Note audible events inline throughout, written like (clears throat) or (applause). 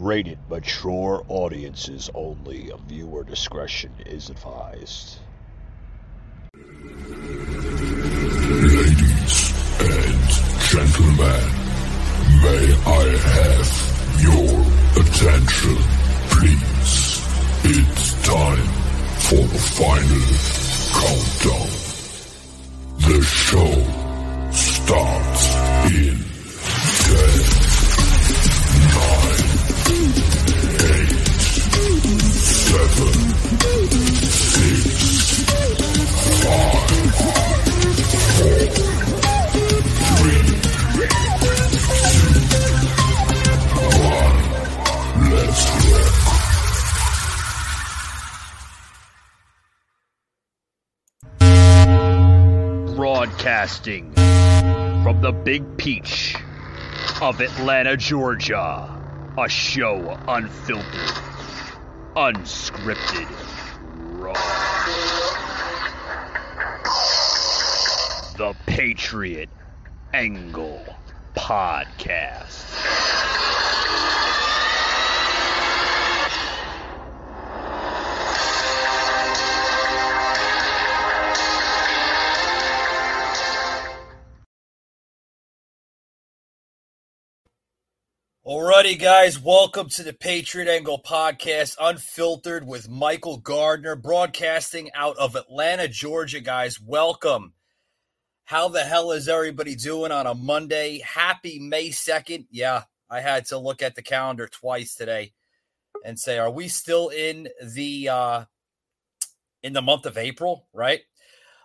Rated mature audiences only. Viewer discretion is advised. Ladies and gentlemen, may I have your attention, please? It's time for the final countdown. The show starts in Broadcasting from the Big Peach of Atlanta, Georgia. A show unfiltered, unscripted, raw. The Patriot Angle Podcast. Alrighty, guys, welcome to the Patriot Angle podcast, unfiltered with Michael Gardner, broadcasting out of Atlanta, Georgia. Guys, welcome. How the hell is everybody doing on a Monday? Happy May 2nd. Yeah, I had to look at the calendar twice today and say, are we still in the uh in the month of April, right?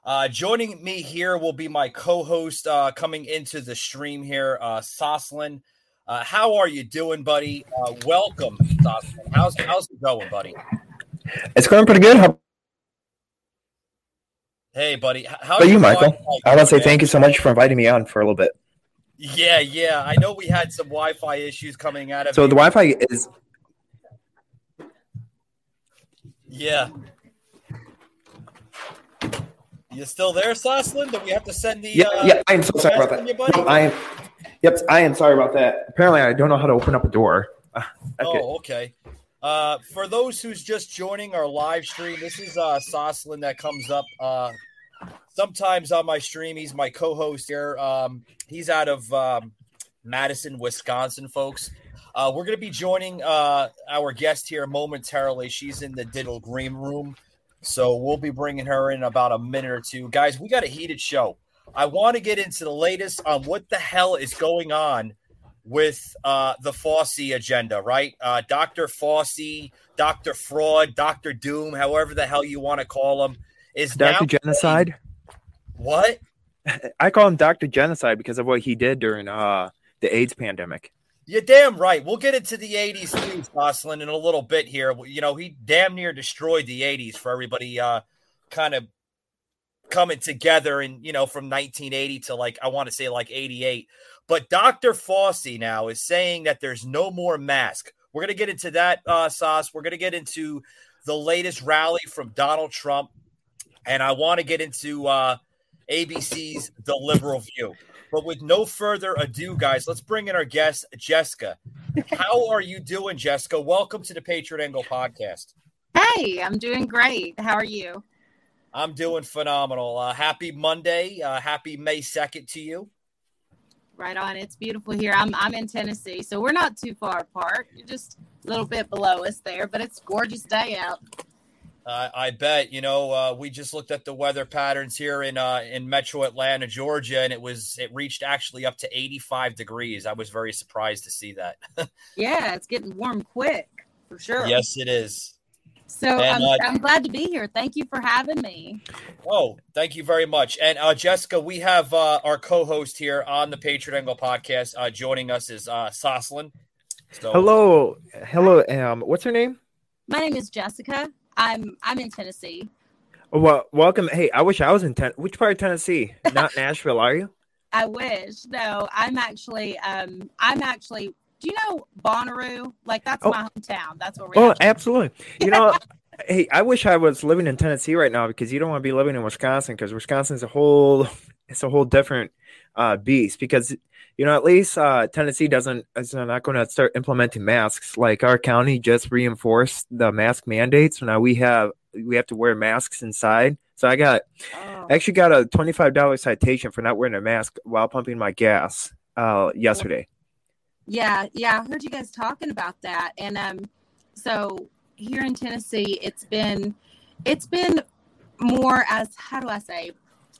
Uh, joining me here will be my co-host uh, coming into the stream here, uh, Soslin. Uh, how are you doing, buddy? Uh, welcome, Soslin. How's how's it going, buddy? It's going pretty good. How Hey, buddy. How are you, Michael? I want to say thank you so much for inviting me on for a little bit. Yeah, yeah. I know we had some Wi-Fi issues coming out of So the Wi-Fi is Yeah. You still there, Soslin? Do we have to send the? yeah, uh, yeah. I am so sorry about that. you. No, I am. Yep, I am sorry about that. Apparently, I don't know how to open up a door. Uh, (laughs) okay. Oh, okay. Uh, for those who's just joining our live stream, this is uh, Soslin that comes up uh, sometimes on my stream. He's my co-host here. Um, he's out of um, Madison, Wisconsin, folks. Uh, we're going to be joining uh, our guest here momentarily. She's in the Diddle Green Room, so we'll be bringing her in about a minute or two. Guys, we got a heated show. I want to get into the latest on what the hell is going on with uh, the Fauci agenda, right? Uh, Dr. Fauci, Dr. Fraud, Dr. Doom, however the hell you want to call him, is now Doctor Genocide. what? (laughs) I call him Doctor Genocide because of what he did during uh the AIDS pandemic. You're damn right. We'll get into the 80s too, Jocelyn, in a little bit here. You know, he damn near destroyed the 80s for everybody uh, kind of coming together and, you know, from 1980 to like, I want to say like 88. But Dr. Fauci now is saying that there's no more mask. We're going to get into that, uh, Sauce. We're going to get into the latest rally from Donald Trump. And I want to get into uh, ABC's The Liberal View. But with no further ado, guys, let's bring in our guest, Jessica. How are you doing, Jessica? Welcome to the Patriot Angle podcast. Hey, I'm doing great. How are you? I'm doing phenomenal. Uh, happy Monday. Uh, happy May 2nd to you. Right on. It's beautiful here. I'm I'm in Tennessee, so we're not too far apart. You're just a little bit below us there, but it's a gorgeous day out. Uh, I bet you know uh, we just looked at the weather patterns here in uh, in Metro Atlanta, Georgia, and it was it reached actually up to 85 degrees. I was very surprised to see that. (laughs) Yeah, it's getting warm quick for sure. yes, it is. So And, I'm, uh, I'm glad to be here. Thank you for having me. Oh, thank you very much. And uh, Jessica, we have uh, our co-host here on the Patriot Angle podcast. Uh, joining us is uh, Soslin. So, Hello, hello. Um, what's her name? My name is Jessica. I'm I'm in Tennessee. Well, welcome. Hey, I wish I was in ten. Which part of Tennessee? (laughs) Not Nashville, are you? I wish. No, I'm actually um I'm actually do you know Bonnaroo? Like that's Oh. my hometown. That's where we Oh, absolutely. You know, (laughs) hey, I wish I was living in Tennessee right now because you don't want to be living in Wisconsin because Wisconsin's a whole, (laughs) it's a whole different uh, beast. Because you know, at least uh, Tennessee doesn't is not going to start implementing masks. Like our county just reinforced the mask mandate, so now we have we have to wear masks inside. So I got Oh. I actually got a twenty five dollar citation for not wearing a mask while pumping my gas uh, yesterday. Yeah, yeah, I heard you guys talking about that. And um so here in Tennessee, it's been it's been more as how do I say?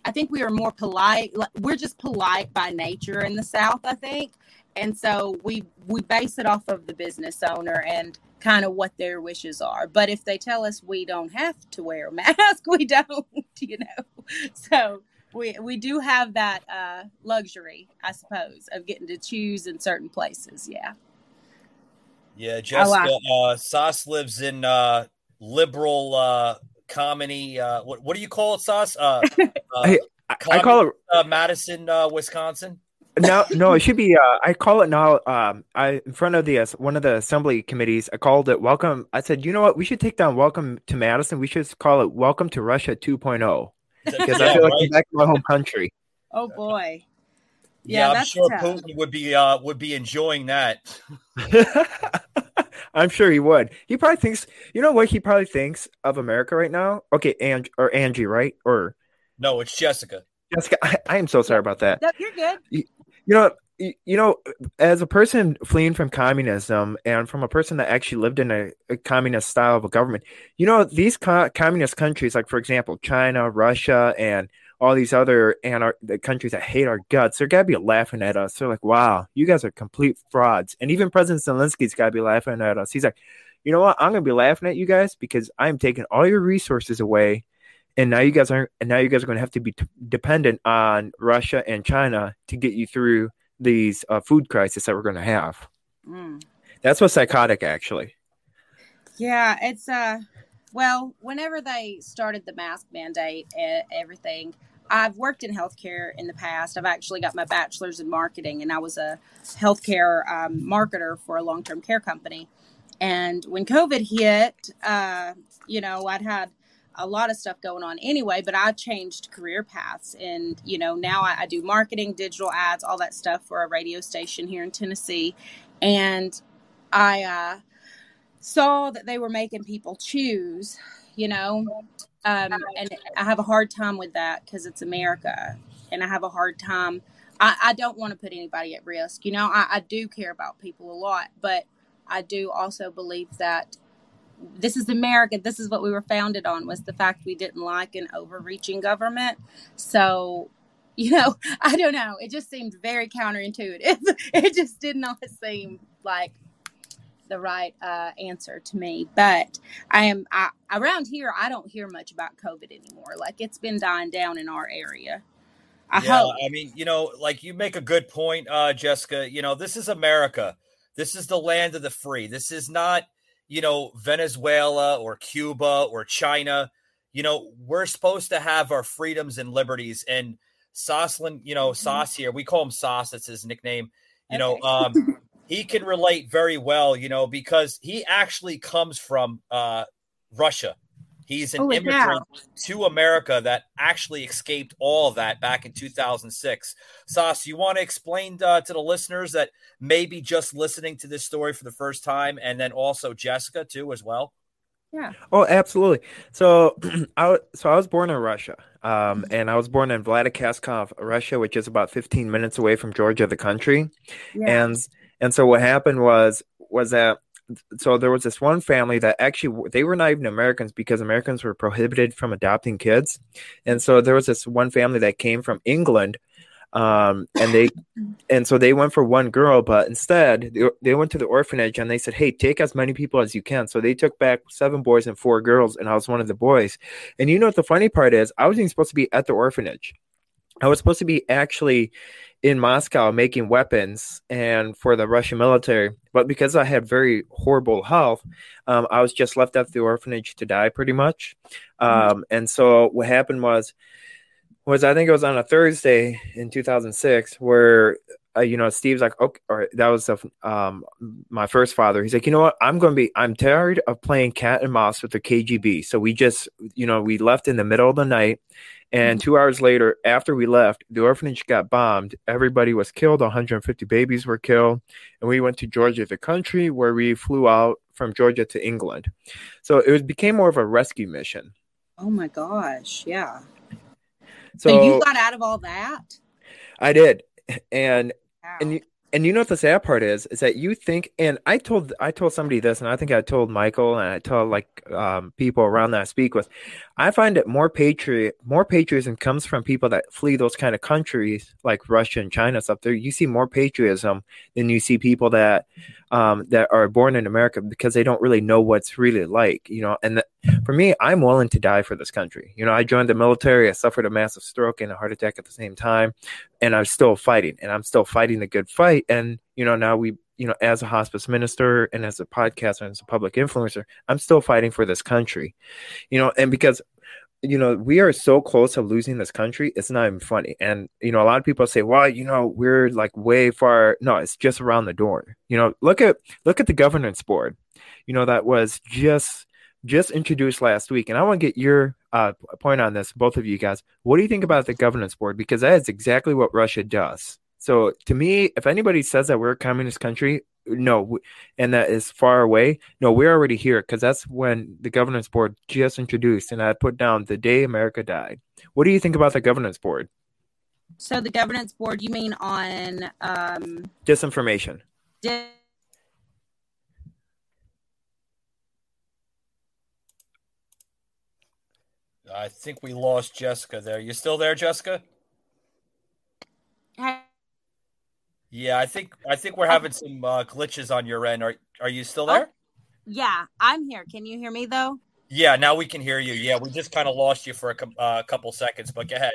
I think we are more polite. We're just polite by nature in the South, I think. And so we we base it off of the business owner and kind of what their wishes are. But if they tell us we don't have to wear a (laughs) mask, we don't, (laughs) you know. So we we do have that uh, luxury, I suppose, of getting to choose in certain places. Yeah. yeah, I Jessica. like Uh, Sauce lives in uh, liberal uh, comedy. Uh, what what do you call it, Sauce? Uh, (laughs) uh, Hey, I, I call it uh, Madison, uh, Wisconsin. no, no, it should be. Uh, I call it now. Um, I in front of the uh, one of the assembly committees. I called it welcome. I said, you know what? We should take down welcome to Madison. We should call it welcome to Russia 2.0 because I feel like right? I'm back in my home country. Oh boy. Yeah, Yeah, I'm sure tough. Putin would be uh, would be enjoying that. (laughs) I'm sure he would. He probably thinks. You know what? He probably thinks of America right now. Okay, and or Angie, right? Or No, it's Jessica. Jessica. I, I am so sorry about that. No, you're good. you know y- you know as a person fleeing from communism and from a person that actually lived in a, a communist style of a government you know these co- communist countries like for example china russia and all these other the countries that hate our guts they're gotta be laughing at us. They're like wow you guys are complete frauds. And even president zelensky's gotta be laughing at us. He's like you know what? I'm gonna be laughing at you guys because i'm taking all your resources away and now you guys are and now you guys are going to have to be t- dependent on Russia and China to get you through these uh, food crisis that we're going to have. Mm. That's what's psychotic, actually. Yeah, it's uh well, whenever they started the mask mandate and everything, I've worked in healthcare in the past. I've actually got my bachelor's in marketing and I was a healthcare um, marketer for a long-term care company. And when COVID hit, uh, you know, I'd had a lot of stuff going on anyway, but I changed career paths. And, you know, now I, I do marketing, digital ads, all that stuff for a radio station here in Tennessee. And I uh, saw that they were making people choose, you know, um, and I have a hard time with that because it's America. And I have a hard time. I, I don't want to put anybody at risk. You know, I, I do care about people a lot, but I do also believe that this is America. This is what we were founded on was the fact we didn't like an overreaching government. So, you know, (laughs) I don't know. It just seemed very counterintuitive. (laughs) it just did not seem like the right uh, answer to me. But I am I, around here. I don't hear much about COVID anymore. Like it's been dying down in our area. I yeah, hope. I mean, you know, like you make a good point, uh, Jessica. You know, this is America. This is the land of the free. This is not, you know, Venezuela or Cuba or China. You know, we're supposed to have our freedoms and liberties. And Soslin, you know, Sauce here, we call him Sauce. That's his nickname. You know, um, (laughs) he can relate very well, you know, because he actually comes from uh, Russia. He's an Oh, yeah. immigrant to America that actually escaped all of that back in 2006. Sauce, you want to explain uh, to the listeners that maybe just listening to this story for the first time, and then also Jessica too as well. Yeah. Oh, absolutely. So, (clears throat) I w- so I was born in Russia, um, and I was born in Vladikavkaz, Russia, which is about 15 minutes away from Georgia, the country. Yeah. and and so what happened was was that so there was this one family that actually they were not even Americans because Americans were prohibited from adopting kids, and so there was this one family that came from England, um, and they (laughs) and so they went for one girl, but instead they, they went to the orphanage and they said, "Hey, take as many people as you can." So they took back seven boys and four girls, and I was one of the boys. And you know what the funny part is? I wasn't supposed to be at the orphanage. I was supposed to be actually in Moscow making weapons and for the Russian military, but because I had very horrible health, um, I was just left at the orphanage to die, pretty much. Mm-hmm. Um, and so what happened was was I think it was on a Thursday in 2006 where uh, you know Steve's like okay or that was the, um my first father. He's like you know what? I'm going to be I'm tired of playing cat and mouse with the KGB so we just you know we left in the middle of the night and mm-hmm. 2 hours later after we left the orphanage got bombed. Everybody was killed. 150 babies were killed. And we went to Georgia the country where we flew out from Georgia to England. So it was, became more of a rescue mission. Oh my gosh yeah. So, so you got out of all that? I did. And wow. and you, and you know what the sad part is? Is that you think and i told i told somebody this and i think i told michael and i told like um, people around that i speak with i find that more patriot more patriotism comes from people that flee those kind of countries like russia and china stuff. There you see more patriotism than you see people that um, that are born in america because they don't really know what's really like you know? And the, for me i'm willing to die for this country. You know i joined the military i suffered a massive stroke and a heart attack at the same time and i'm still fighting and i'm still fighting a good fight and you know now we you know as a hospice minister and as a podcaster and as a public influencer i'm still fighting for this country. You know and because you know we are so close to losing this country it's not even funny. And you know a lot of people say well you know we're like way far no it's just around the door. You know look at look at the governance board. You know that was just just introduced last week and i want to get your uh, point on this both of you guys what do you think about the governance board because that is exactly what russia does so to me, if anybody says that we're a communist country, no, and that is far away, no, we're already here because that's when the governance board just introduced, and I put down the day America died. What do you think about the governance board? So the governance board, you mean on um, disinformation? Di- I think we lost Jessica there. You still there, Jessica? Hi. Yeah, I think I think we're having some uh, glitches on your end. Are are you still there? Oh, yeah, I'm here. Can you hear me though? Yeah, now we can hear you. Yeah, we just kind of lost you for a uh, couple seconds, but go ahead.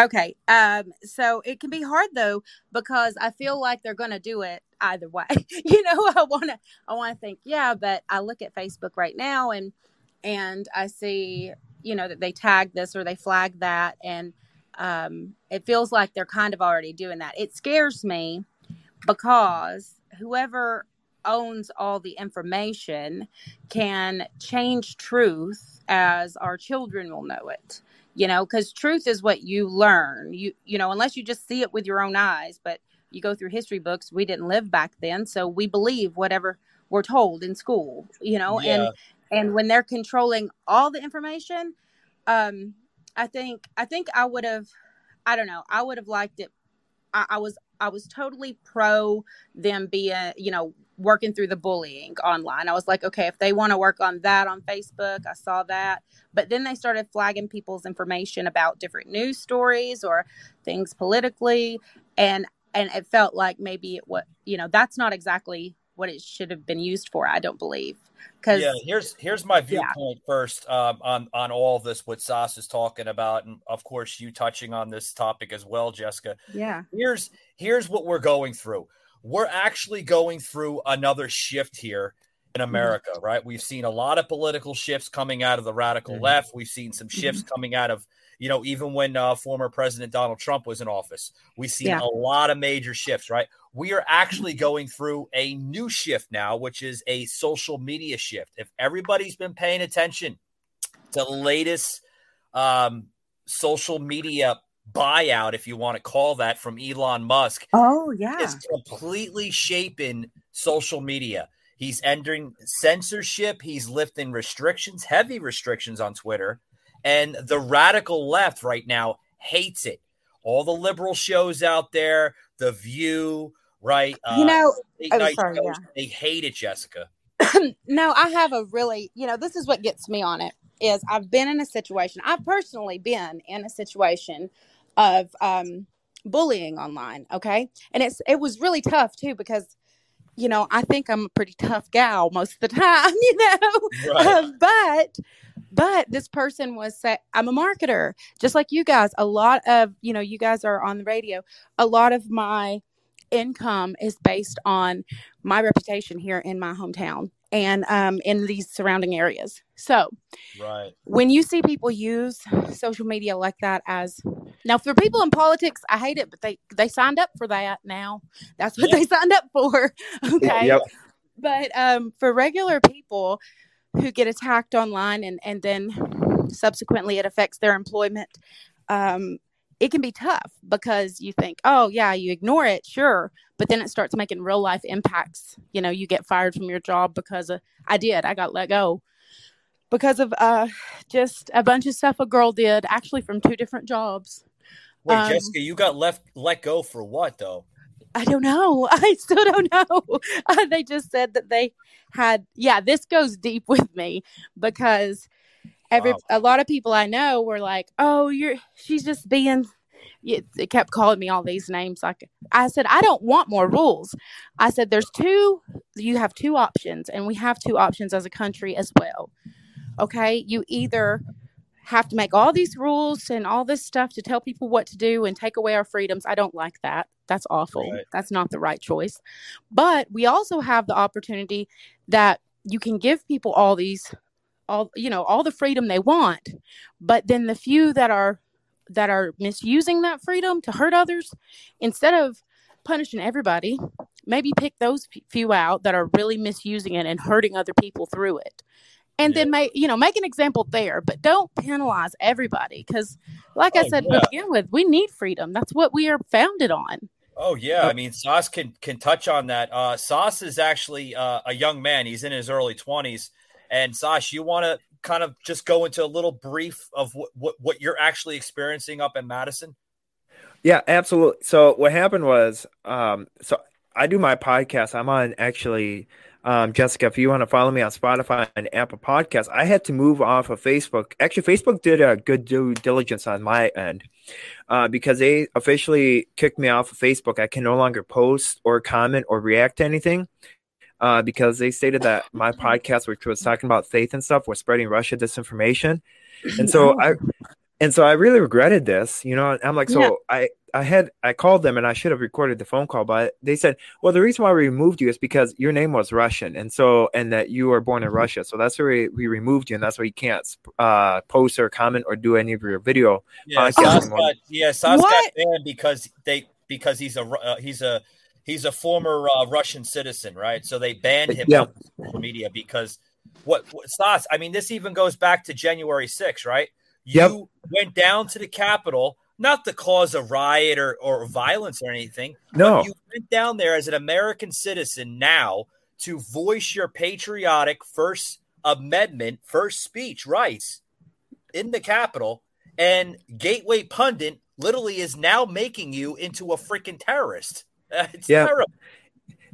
Okay. Um, so it can be hard though because I feel like they're going to do it either way. (laughs) you know, I want to I want to think, yeah, but I look at Facebook right now and and I see, you know, that they tag this or they flag that and um, it feels like they're kind of already doing that. It scares me because whoever owns all the information can change truth as our children will know it you know because truth is what you learn you you know unless you just see it with your own eyes but you go through history books we didn't live back then so we believe whatever we're told in school you know yeah. and and when they're controlling all the information um I think I think I would have I don't know, I would have liked it. I, I was I was totally pro them being, you know, working through the bullying online. I was like, okay, if they want to work on that on Facebook, I saw that. But then they started flagging people's information about different news stories or things politically and and it felt like maybe it was, you know, that's not exactly what it should have been used for. I don't believe. Because yeah, here's here's my viewpoint yeah. first um, on on all of this. What Sas is talking about, and of course you touching on this topic as well, Jessica. Yeah. Here's here's what we're going through. We're actually going through another shift here in mm-hmm. America, mm-hmm. right? We've seen a lot of political shifts coming out of the radical mm-hmm. left. We've seen some shifts mm-hmm. coming out of you know, even when uh, former President Donald Trump was in office, we see yeah. a lot of major shifts, right? We are actually going through a new shift now, which is a social media shift. If everybody's been paying attention to the latest um, social media buyout, if you want to call that, from Elon Musk. Oh, yeah. It's completely shaping social media. He's entering censorship. He's lifting restrictions, heavy restrictions on Twitter. And the radical left right now hates it. All the liberal shows out there, The View, right? Uh, you know, oh, sorry, shows, yeah. they hate it, Jessica. (clears throat) no, I have a really, you know, this is what gets me on it is I've been in a situation, I've personally been in a situation of um, bullying online. Okay, and it's it was really tough too because you know I think I'm a pretty tough gal most of the (laughs) time, you know, Right. Um, but but this person was say I'm a marketer, just like you guys. A lot of you know you guys are on the radio. A lot of my income is based on my reputation here in my hometown and um, in these surrounding areas. So Right. when you see people use social media like that as now for people in politics, I hate it, but they they signed up for that now. That's what Yeah. they (laughs) signed up for. Okay. Yep. But um, for regular people who get attacked online and, and then subsequently it affects their employment, um, it can be tough because you think, oh, yeah, you ignore it, sure. But then it starts making real life impacts. You know, you get fired from your job because of, I did, I got let go because of uh, just a bunch of stuff a girl did, actually from two different jobs. Wait, Um, Jessica, you got left let go for what though? I don't know. (laughs) I still don't know. Uh, (laughs) they just said that they had, yeah, this goes deep with me because every Wow. a lot of people I know were like, "Oh, you're she's just being." It, They kept calling me all these names. Like I said, I don't want more rules. I said, there's two. You have two options, and we have two options as a country as well. Okay, you either have to make all these rules and all this stuff to tell people what to do and take away our freedoms. I don't like that. That's awful. Right. That's not the right choice. But we also have the opportunity that you can give people all these all you know all the freedom they want but then the few that are that are misusing that freedom to hurt others instead of punishing everybody maybe pick those few out that are really misusing it and hurting other people through it and then make you know make an example there but don't penalize everybody because like i Oh, said yeah. to begin with we need freedom that's what we are founded on Oh yeah, I mean Sauce can can touch on that. Uh, Sauce is actually uh, a young man; he's in his early twenties. And Sauce, you want to kind of just go into a little brief of what, what what you're actually experiencing up in Madison? Yeah, absolutely. So what happened was, um, so I do my podcast. I'm on actually, um, Jessica. If you want to follow me on Spotify and Apple Podcasts, I had to move off of Facebook. Actually, Facebook did a good due diligence on my end uh, because they officially kicked me off of Facebook. I can no longer post or comment or react to anything. Uh, because they stated that my podcast, which was talking about faith and stuff, was spreading Russia disinformation, and so I, and so I really regretted this, you know. I'm like, so Yeah. I, I had, I called them and I should have recorded the phone call, but they said, well, the reason why we removed you is because your name was Russian, and so, and that you were born in Russia, so that's why we, we removed you, and that's why you can't uh, post or comment or do any of your video. Yeah, Podcast got, yeah, Sauce got banned because they because he's a uh, he's a he's a former uh, Russian citizen, right? So they banned him Yeah. from social media because what, what Sauce? I mean, this even goes back to January 6th, right? You Yep. went down to the Capitol not to cause a riot or, or violence or anything. No. you went down there as an American citizen now to voice your patriotic First Amendment, First Speech rights in the Capitol, and Gateway Pundit literally is now making you into a freaking terrorist. (laughs) It's Yeah. terrible.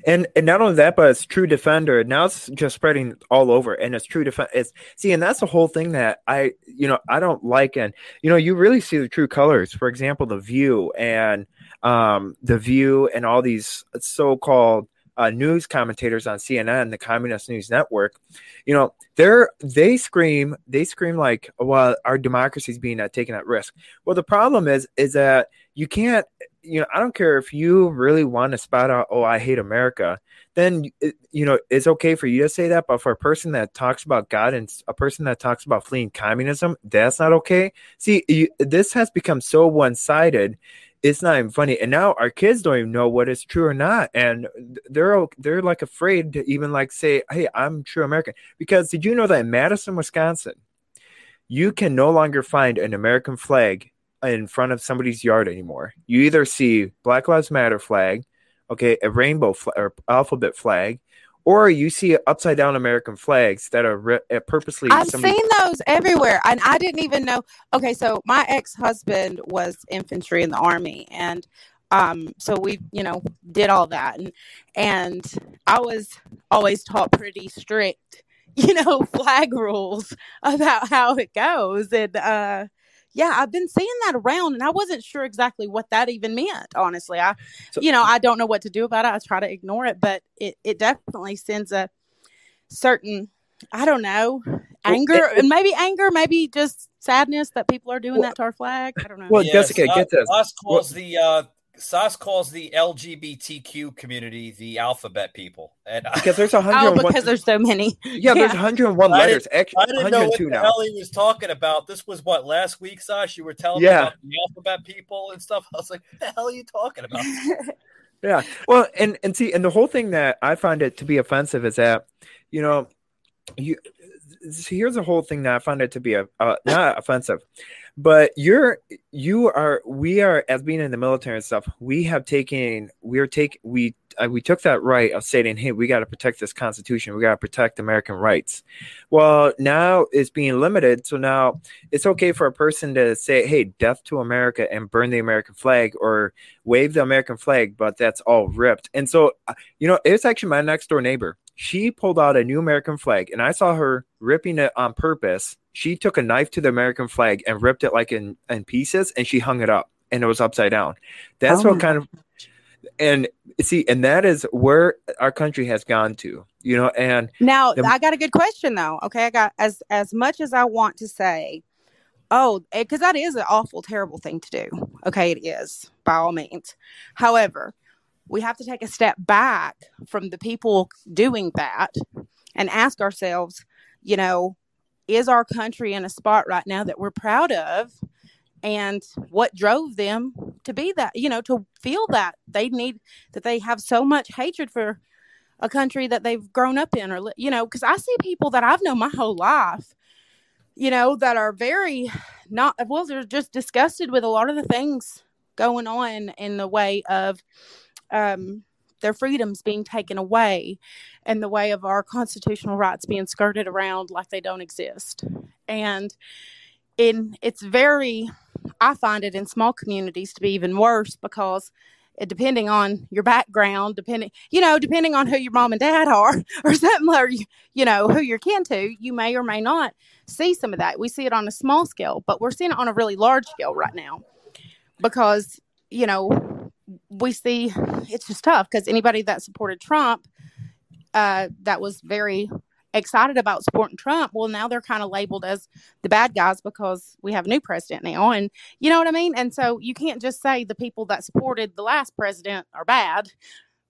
And and not only that, but it's True Defender. Now it's just spreading all over, and it's True Defender. It's see, and that's the whole thing that I, you know, I don't like. And you know, you really see the true colors. For example, the View and um, the View and all these so-called uh, news commentators on CNN, the Communist News Network. You know, they're they scream, they scream like, "Well, our democracy is being uh, taken at risk." Well, the problem is, is that you can't you know, I don't care if you really want to spout out, oh, I hate America, then, eh, you know, it's okay for you to say that. But for a person that talks about God and a person that talks about fleeing communism, that's not okay. See, you, this has become so one sided. It's not even funny. And now our kids don't even know what is true or not. And they're, they're like afraid to even like say, hey, I'm true American. Because did you know that in Madison, Wisconsin, you can no longer find an American flag in front of somebody's yard anymore. You either see Black Lives Matter flag, okay, a rainbow flag or alphabet flag, or you see upside down American flags that are re- uh, purposely. I've somebody- seen those everywhere, and I didn't even know. Okay, so my ex husband was infantry in the army, and um, so we, you know, did all that, and and I was always taught pretty strict, (laughs) you know, flag rules about how it goes, and uh, yeah, I've been seeing that around, and I wasn't sure exactly what that even meant. Honestly, I, So- you know, I don't know what to do about it. I try to ignore it, but it it definitely sends a certain, I don't know, anger, it- and maybe anger, maybe just sadness that people are doing Well- that to our flag. I don't know. Well, Jessica, Sas- get this. Sas calls the uh, Sas calls the LGBTQ community the alphabet people, and Because there's oh, because there's so many. (laughs) yeah, there's 101 I letters. Actually, I didn't know what 102 the now. hell he was talking about. This was what last week, Sash. You were telling Yeah. me about the alphabet people and stuff. I was like, "What the hell are you talking about?" (laughs) Yeah. Well, and and see, and the whole thing that I find it to be offensive is that, you know, you see, here's the whole thing that I find it to be a uh, not offensive, but you're you are we are as being in the military and stuff. We have taken we're take we uh, we took that right of stating, hey, we got to protect this Constitution. We got to protect American rights. Well, now it's being limited, so now it's okay for a person to say, hey, death to America and burn the American flag or wave the American flag, but that's all ripped. And so, uh, you know, it's actually my next door neighbor. She pulled out a new American flag, and I saw her ripping it on purpose. She took a knife to the American flag and ripped it like in, in pieces, and she hung it up, and it was upside down. That's Oh what kind of, and see, and that is where our country has gone to, you know, and Now, The- I got a good question though. Okay, I got as as much as I want to say, oh, eh, because that is an awful, terrible thing to do. Okay, it is by all means. However, we have to take a step back from the people doing that and ask ourselves, you know, is our country in a spot right now that we're proud of? And what drove them to be that, you know, to feel that they need that they have so much hatred for a country that they've grown up in or you know because i see people that i've known my whole life you know that are very not well they're just disgusted with a lot of the things going on in the way of um their freedoms being taken away and the way of our constitutional rights being skirted around like they don't exist. And in it's very i find it in small communities to be even worse because depending on your background depending you know depending on who your mom and dad are (laughs) or something or you, you know who you're kin to you may or may not see some of that. We see it on a small scale but we're seeing it on a really large scale right now because you know we see it's just tough because anybody that supported trump uh, that was very excited about supporting Trump, well, now they're kind of labeled as the bad guys because we have a new president now. And you know what I mean? And so you can't just say the people that supported the last president are bad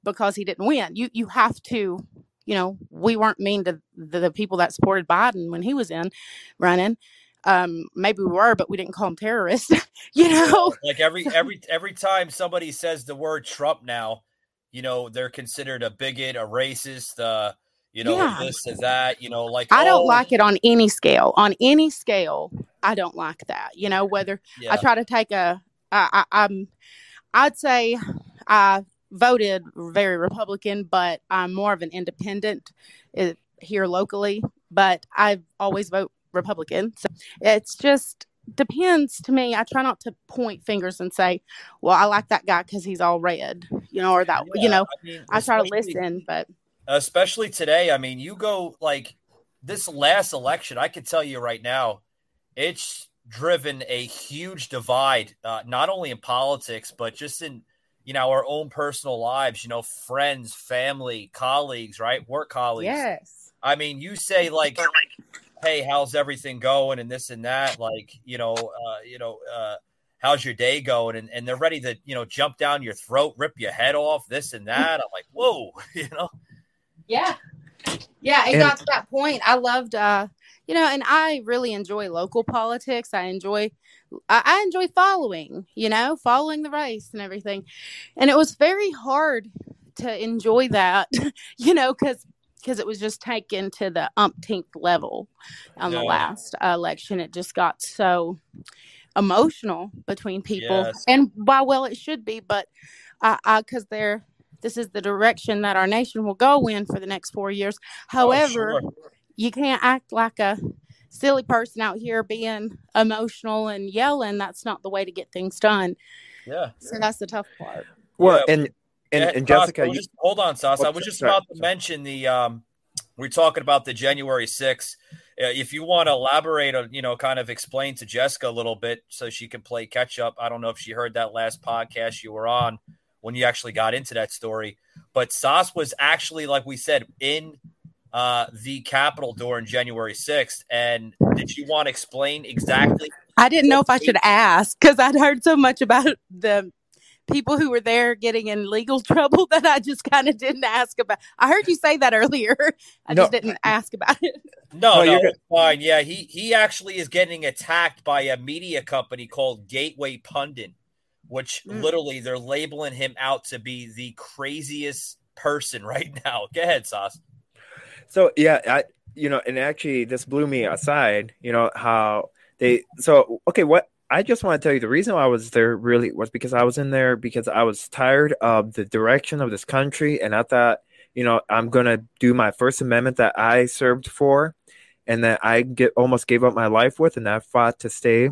because he didn't win. You you have to, you know, we weren't mean to the, the people that supported Biden when he was in running. Um, maybe we were, but we didn't call them terrorists. (laughs) you know, like every every every time somebody says the word Trump now, you know, they're considered a bigot, a racist, uh, you know, Yeah. this is that, you know, like I don't oh, like it on any scale. On any scale, I don't like that. You know, (laughs) whether Yeah. I try to take a, I, I, I'm, I'd say I voted very Republican, but I'm more of an independent uh, here locally. But I always vote Republican. So it's just depends to me. I try not to point fingers and say, "Well, I like that guy because he's all red," you know, or that, Yeah, you know. I, mean, I try to listen, but especially today. I mean, you go like this last election, I can tell you right now, it's driven a huge divide, uh, not only in politics, but just in, you know, our own personal lives, you know, friends, family, colleagues, right? Work colleagues. yes, I mean, you say like, "Hey, how's everything going?" and this and that, like, you know, uh, you know, uh, how's your day going? And, and they're ready to, you know, jump down your throat, rip your head off, this and that. I'm like, whoa, (laughs) you know, Yeah. Yeah, it And- got to that point. I loved uh you know, and I really enjoy local politics. I enjoy I, I enjoy following, you know, following the race and everything. And it was very hard to enjoy that, (laughs) you know, because because it was just taken to the umpteenth level on the last uh, election. It just got so emotional between people, Yes. and by well, it should be, but I, I because they're this is the direction that our nation will go in for the next four years. However, Oh, sure. you can't act like a silly person out here being emotional and yelling. That's not the way to get things done. yeah. So that's the tough part. well, Yeah. and and, Yeah, and Jessica, I you, just, hold on, Sas. I Oh, was just sorry, about to sorry. mention the um, we're talking about the January 6th, uh, if you want to elaborate on, you know, kind of explain to Jessica a little bit so she can play catch up. I don't know if she heard that last podcast you were on when you actually got into that story, but Sauce was actually, like we said, in uh, the Capitol during January 6th. And did you want to explain exactly? I didn't know if I should (laughs) ask because I'd heard so much about the people who were there getting in legal (laughs) trouble that I just kind of didn't ask about. I heard you say that earlier. (laughs) I No. just didn't ask about it. No, No, no, you're good. it's fine. Yeah, he he actually is getting attacked by a media company called Gateway Pundit, which Mm. literally they're labeling him out to be the craziest person (laughs) right now. Go ahead, Sauce. So yeah, I you know, and actually this blew me aside. You know how they so okay. What I just want to tell you the reason why I was there really was because I was in there because I was tired of the direction of this country, and I thought you know I'm gonna do my First Amendment that I served for, and that I get almost gave up my life with, and I fought to stay.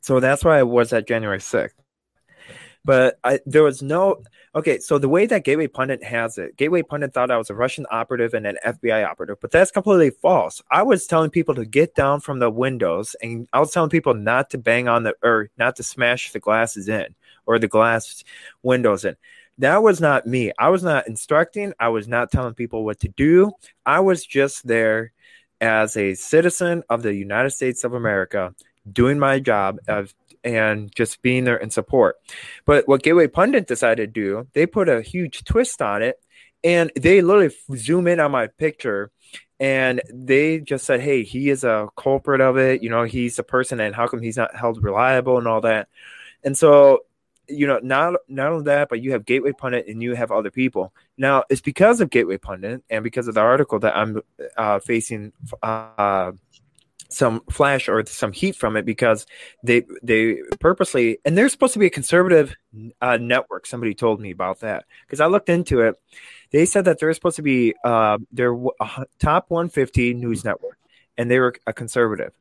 So that's why I was at January sixth. But I there was no Okay, so the way that Gateway Pundit has it, Gateway Pundit thought I was a Russian operative and an FBI operative, but that's completely false. I was telling people to get down from the windows, and I was telling people not to bang on the or not to smash the glasses in or the glass windows in. That was not me. I was not instructing. I was not telling people what to do. I was just there as a citizen of the United States of America, doing my job of and just being there in support. But what Gateway Pundit decided to do, they put a huge twist on it, and they literally zoom in on my picture, and they just said, "Hey, he is a culprit of it. You know, he's a person, and how come he's not held reliable and all that?" And so, you know, not not only that, but you have Gateway Pundit and you have other people. Now, it's because of Gateway Pundit and because of the article that I'm uh, facing. Uh, some flash or some heat from it because they they purposely and they're supposed to be a conservative uh, network. Somebody told me about that because I looked into it. They said that they're supposed to be uh, their uh, top 150 news network, and they were a conservative.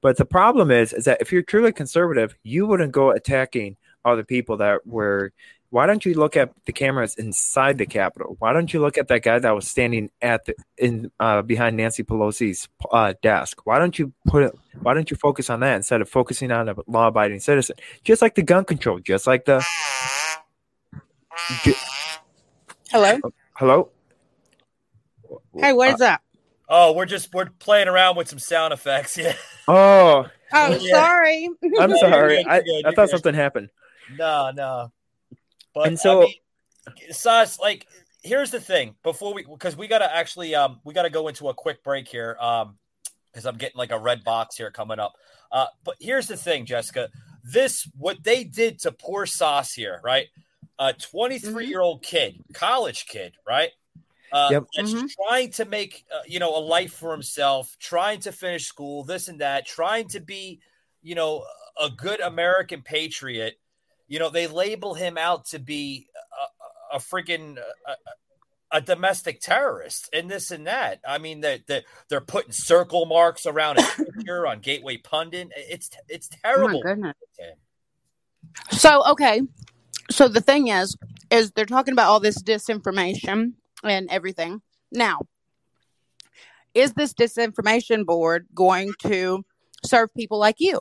But the problem is, is that if you're truly conservative, you wouldn't go attacking other people that were. Why don't you look at the cameras inside the Capitol? Why don't you look at that guy that was standing at the in uh, behind Nancy Pelosi's uh, desk? Why don't you put it? Why don't you focus on that instead of focusing on a law-abiding citizen? Just like the gun control, just like the. Ju- Hello. hello. Hey, what is up? Oh, we're just we're playing around with some sound effects. Yeah. Oh, Oh, Yeah. sorry. I'm (laughs) sorry. I, I thought good. something happened. No, no. But And so- I mean, Sas, like, here's the thing. Before we, because we gotta actually, um, we gotta go into a quick break here, um, because I'm getting like a red box here coming up. Uh, but here's the thing, Jessica. This what they did to poor Sauce here, right? A 23 year old kid, college kid, right? Uh, Yep. that's Mhm. trying to make uh, you know a life for himself, trying to finish school, this and that, trying to be you know a good American patriot. You know they label him out to be a, a, a freaking a, a domestic terrorist and this and that. I mean that they, they're putting circle marks around his (coughs) picture on Gateway Pundit. It's it's Oh my terrible. goodness. So okay, so the thing is, is they're talking about all this disinformation and everything. Now, is this disinformation board going to serve people like you?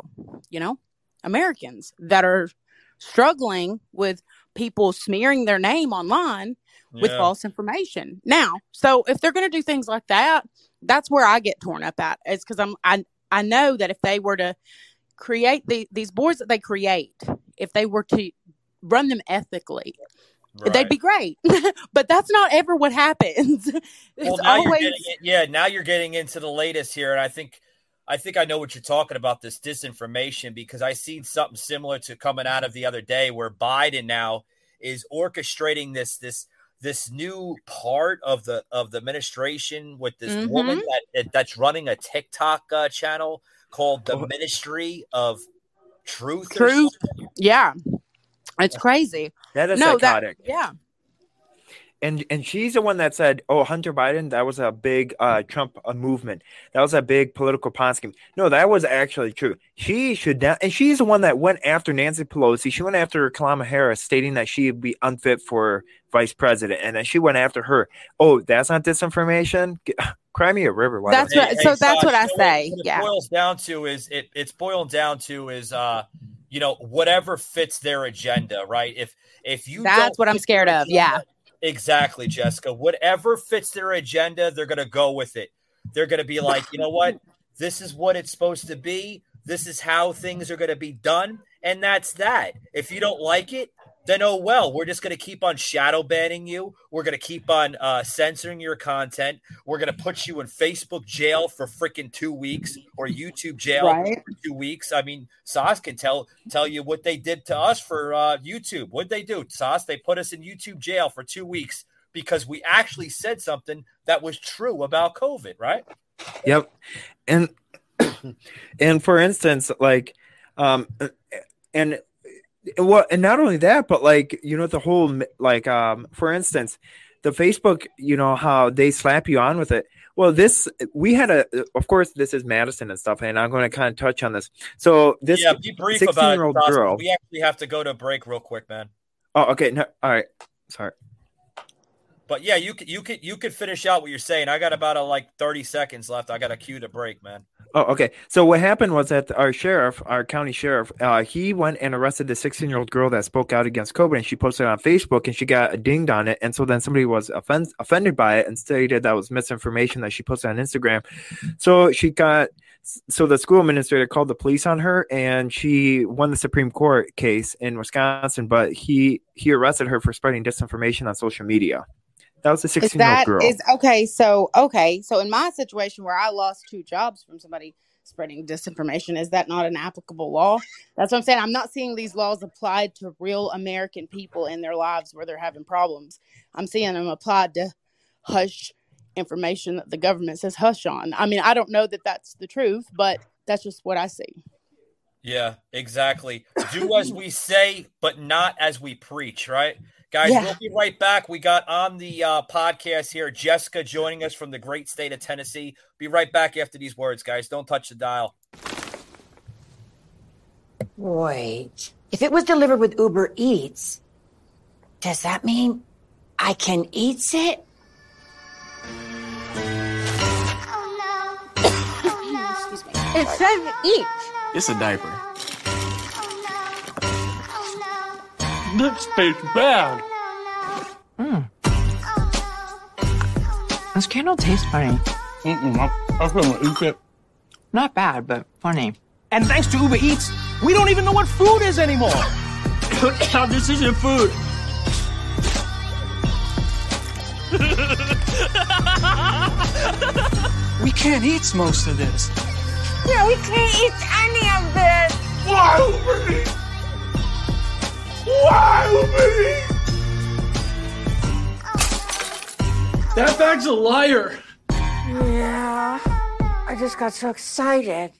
You know, Americans that are struggling with people smearing their name online with Yeah. false information. Now, so if they're going to do things like that, that's where I get torn up at. Is because I'm I I know that if they were to create the, these boards that they create, if they were to run them ethically, Right. they'd be great. (laughs) but that's not ever what happens. (laughs) it's well, now you're always getting it, yeah. Now you're getting into the latest here, and I think, I think I know what you're talking about. This disinformation because I seen something similar to coming out of the other day, where Biden now is orchestrating this this this new part of the of the administration with this Mhm. woman that, that that's running a TikTok uh, channel called the Oh. Ministry of Truth. truth. Yeah, it's crazy. That is no, psychotic. that yeah. And and she's the one that said, "Oh, Hunter Biden, that was a big uh, Trump uh, movement. That was a big political pawn scheme." No, that was actually true. She should not, and she's the one that went after Nancy Pelosi. She went after Kamala Harris, stating that she would be unfit for vice president, and then she went after her. Oh, that's not disinformation. Get- (sighs) Crimea River. whatever. That's what- so that's Saj, what I say, What it yeah. boils down to is it. It's boiled down to is uh, you know, whatever fits their agenda, right? If if you That's don't what I'm scared their of, yeah. Exactly, Jessica. Whatever fits their agenda, they're gonna go with it. They're gonna be like, you know what? This is what it's supposed to be. This is how things are gonna be done, and that's that. If you don't like it, then oh well. We're just gonna keep on shadow banning you. We're gonna keep on uh, censoring your content. We're gonna put you in Facebook jail for freaking two weeks or YouTube jail Right. for two weeks. I mean, Sauce can tell tell you what they did to us for uh, YouTube. What'd they do, Sauce? They put us in YouTube jail for two weeks because we actually said something that was true about COVID, right? Yep. And (coughs) and for instance, like um and well and not only that, but like you know the whole like um for instance, the Facebook, you know how they slap you on with it. Well, this we had a of course this is Madison and stuff, and I'm going to kind of touch on this. So this yeah, be brief about 16-year-old Sauce, girl. We actually have to go to break real quick, man. Oh, okay. No, all right. Sorry. But yeah, you could you could you could finish out what you're saying. I got about a like 30 seconds left. I got a cue to break, man. Oh, okay. So what happened was that our sheriff, our county sheriff, uh, he went and arrested the 16 year old girl that spoke out against COVID, and she posted on Facebook, and she got dinged on it, and so then somebody was offend- offended by it and stated that was misinformation that she posted on Instagram. So she got. So the school administrator called the police on her, and she won the Supreme Court case in Wisconsin. But he he arrested her for spreading disinformation on social media. That was a Is 16 year old girl. is okay? So okay, so in my situation where I lost two jobs from somebody spreading disinformation, is that not an applicable law? That's what I'm saying. I'm not seeing these laws applied to real American people in their lives where they're having problems. I'm seeing them applied to hush information that the government says hush on. I mean, I don't know that that's the truth, but that's just what I see. Yeah, exactly. Do as we say, but not as we preach, right? Guys, Yeah. we'll be right back. We got on the uh, podcast here Jessica joining us from the great state of Tennessee. Be right back after these words, guys. Don't touch the dial. Wait. If it was delivered with Uber Eats, does that mean I can eat it? Oh no! (coughs) Excuse me. It says eat. It's a diaper. This tastes bad. This candle tastes funny. Mm-mm, I, I couldn't eat it. Not bad, but funny. And thanks to Uber Eats, we don't even know what food is anymore. (coughs) this isn't food. (laughs) We can't eat most of this. No, we can't eat any of this. Why, Uber Eats? Why, Uber That bag's a liar. Yeah. I just got so excited.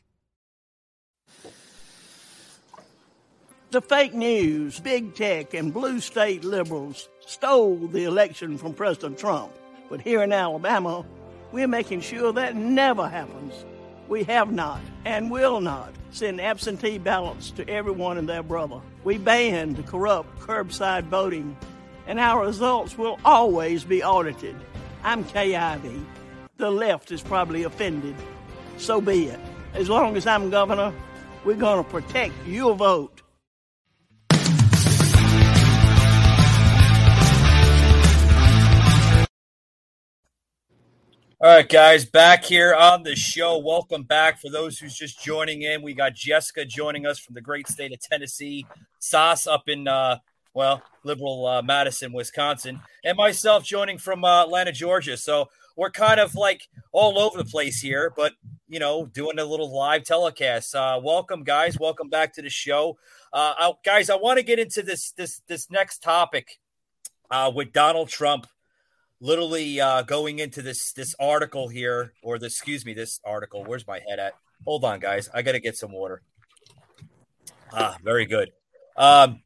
The fake news, big tech, and blue state liberals stole the election from President Trump. But here in Alabama, we're making sure that never happens. We have not and will not send absentee ballots to everyone and their brother. We banned corrupt curbside voting, and our results will always be audited. I'm Ivey. The left is probably offended. So be it. As long as I'm governor, we're going to protect your vote. All right, guys, back here on the show. Welcome back. For those who's just joining in, we got Jessica joining us from the great state of Tennessee, Sauce up in, uh, well, liberal uh, Madison, Wisconsin, and myself joining from uh, Atlanta, Georgia. So we're kind of like all over the place here, but, you know, doing a little live telecast. Uh, welcome, guys. Welcome back to the show. Uh, I, guys, I want to get into this, this, this next topic uh, with Donald Trump literally uh, going into this this article here, or this excuse me, this article. Where's my head at? Hold on, guys. I got to get some water. Ah, very good. Um,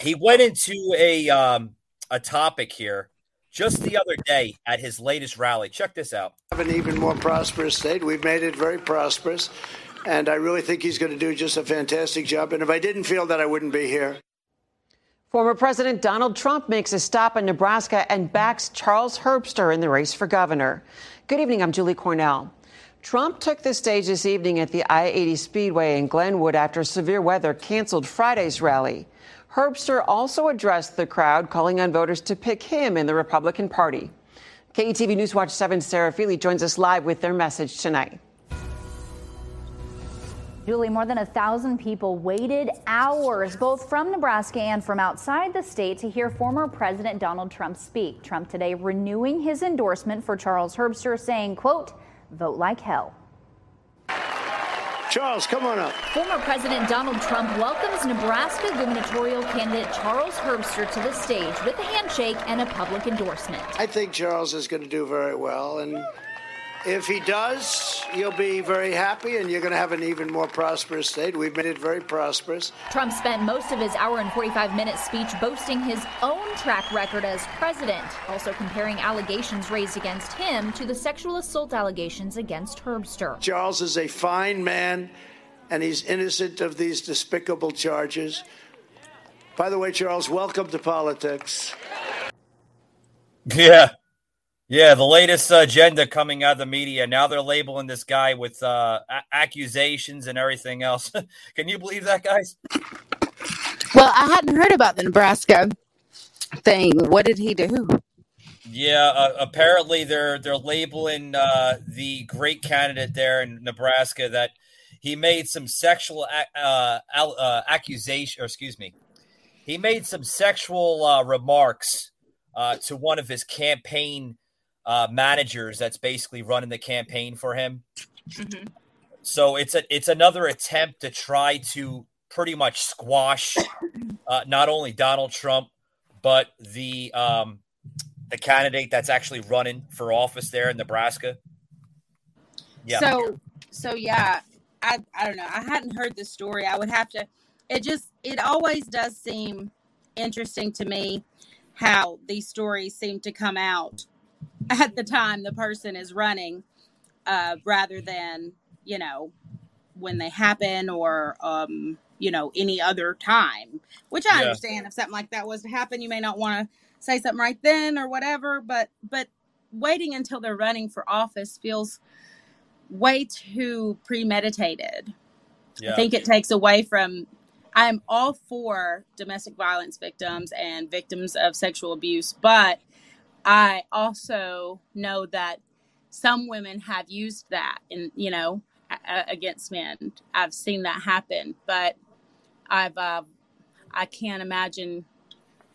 he went into a um, a topic here just the other day at his latest rally. Check this out. have an even more prosperous state. We've made it very prosperous, and I really think he's going to do just a fantastic job. And if I didn't feel that, I wouldn't be here. Former President Donald Trump makes a stop in Nebraska and backs Charles Herbster in the race for governor. Good evening, I'm Julie Cornell. Trump took the stage this evening at the I 80 Speedway in Greenwood after severe weather canceled Friday's rally. Herbster also addressed the crowd, calling on voters to pick him in the Republican Party. KETV Newswatch 7's Sarah Feely joins us live with their message tonight. Julie, more than a thousand people waited hours, both from Nebraska and from outside the state, to hear former President Donald Trump speak. Trump today renewing his endorsement for Charles Herbster, saying, quote, vote like hell. Charles, come on up. Former President Donald Trump welcomes Nebraska gubernatorial candidate Charles Herbster to the stage with a handshake and a public endorsement. I think Charles is going to do very well, and if he does, you'll be very happy and you're going to have an even more prosperous state. We've made it very prosperous. Trump spent most of his hour and 45 minute speech boasting his own track record as president, also comparing allegations raised against him to the sexual assault allegations against Herbster. Charles is a fine man and he's innocent of these despicable charges. By the way, Charles, welcome to politics. (laughs) Yeah. Yeah, the latest agenda coming out of the media. Now they're labeling this guy with uh, a- accusations and everything else. (laughs) Can you believe that, guys? Well, I hadn't heard about the Nebraska thing. What did he do? Yeah, uh, apparently they're they're labeling uh, the great candidate there in Nebraska that he made some sexual ac- uh, uh, accusation, or excuse me, he made some sexual uh, remarks uh, to one of his campaign uh, managers that's basically running the campaign for him. So it's a it's another attempt to try to pretty much squash uh, not only Donald Trump but the um, the candidate that's actually running for office there in Nebraska. Yeah. So so yeah, I I don't know. I hadn't heard the story. I would have to it just it always does seem interesting to me how these stories seem to come out at the time the person is running uh rather than, you know, when they happen or um you know any other time which i Yeah. understand if something like that was to happen you may not want to say something right then or whatever but but waiting until they're running for office feels way too premeditated Yeah. i think it takes away from i'm all for domestic violence victims and victims of sexual abuse but i also know that some women have used that in you know a- against men i've seen that happen but i've uh, i can't imagine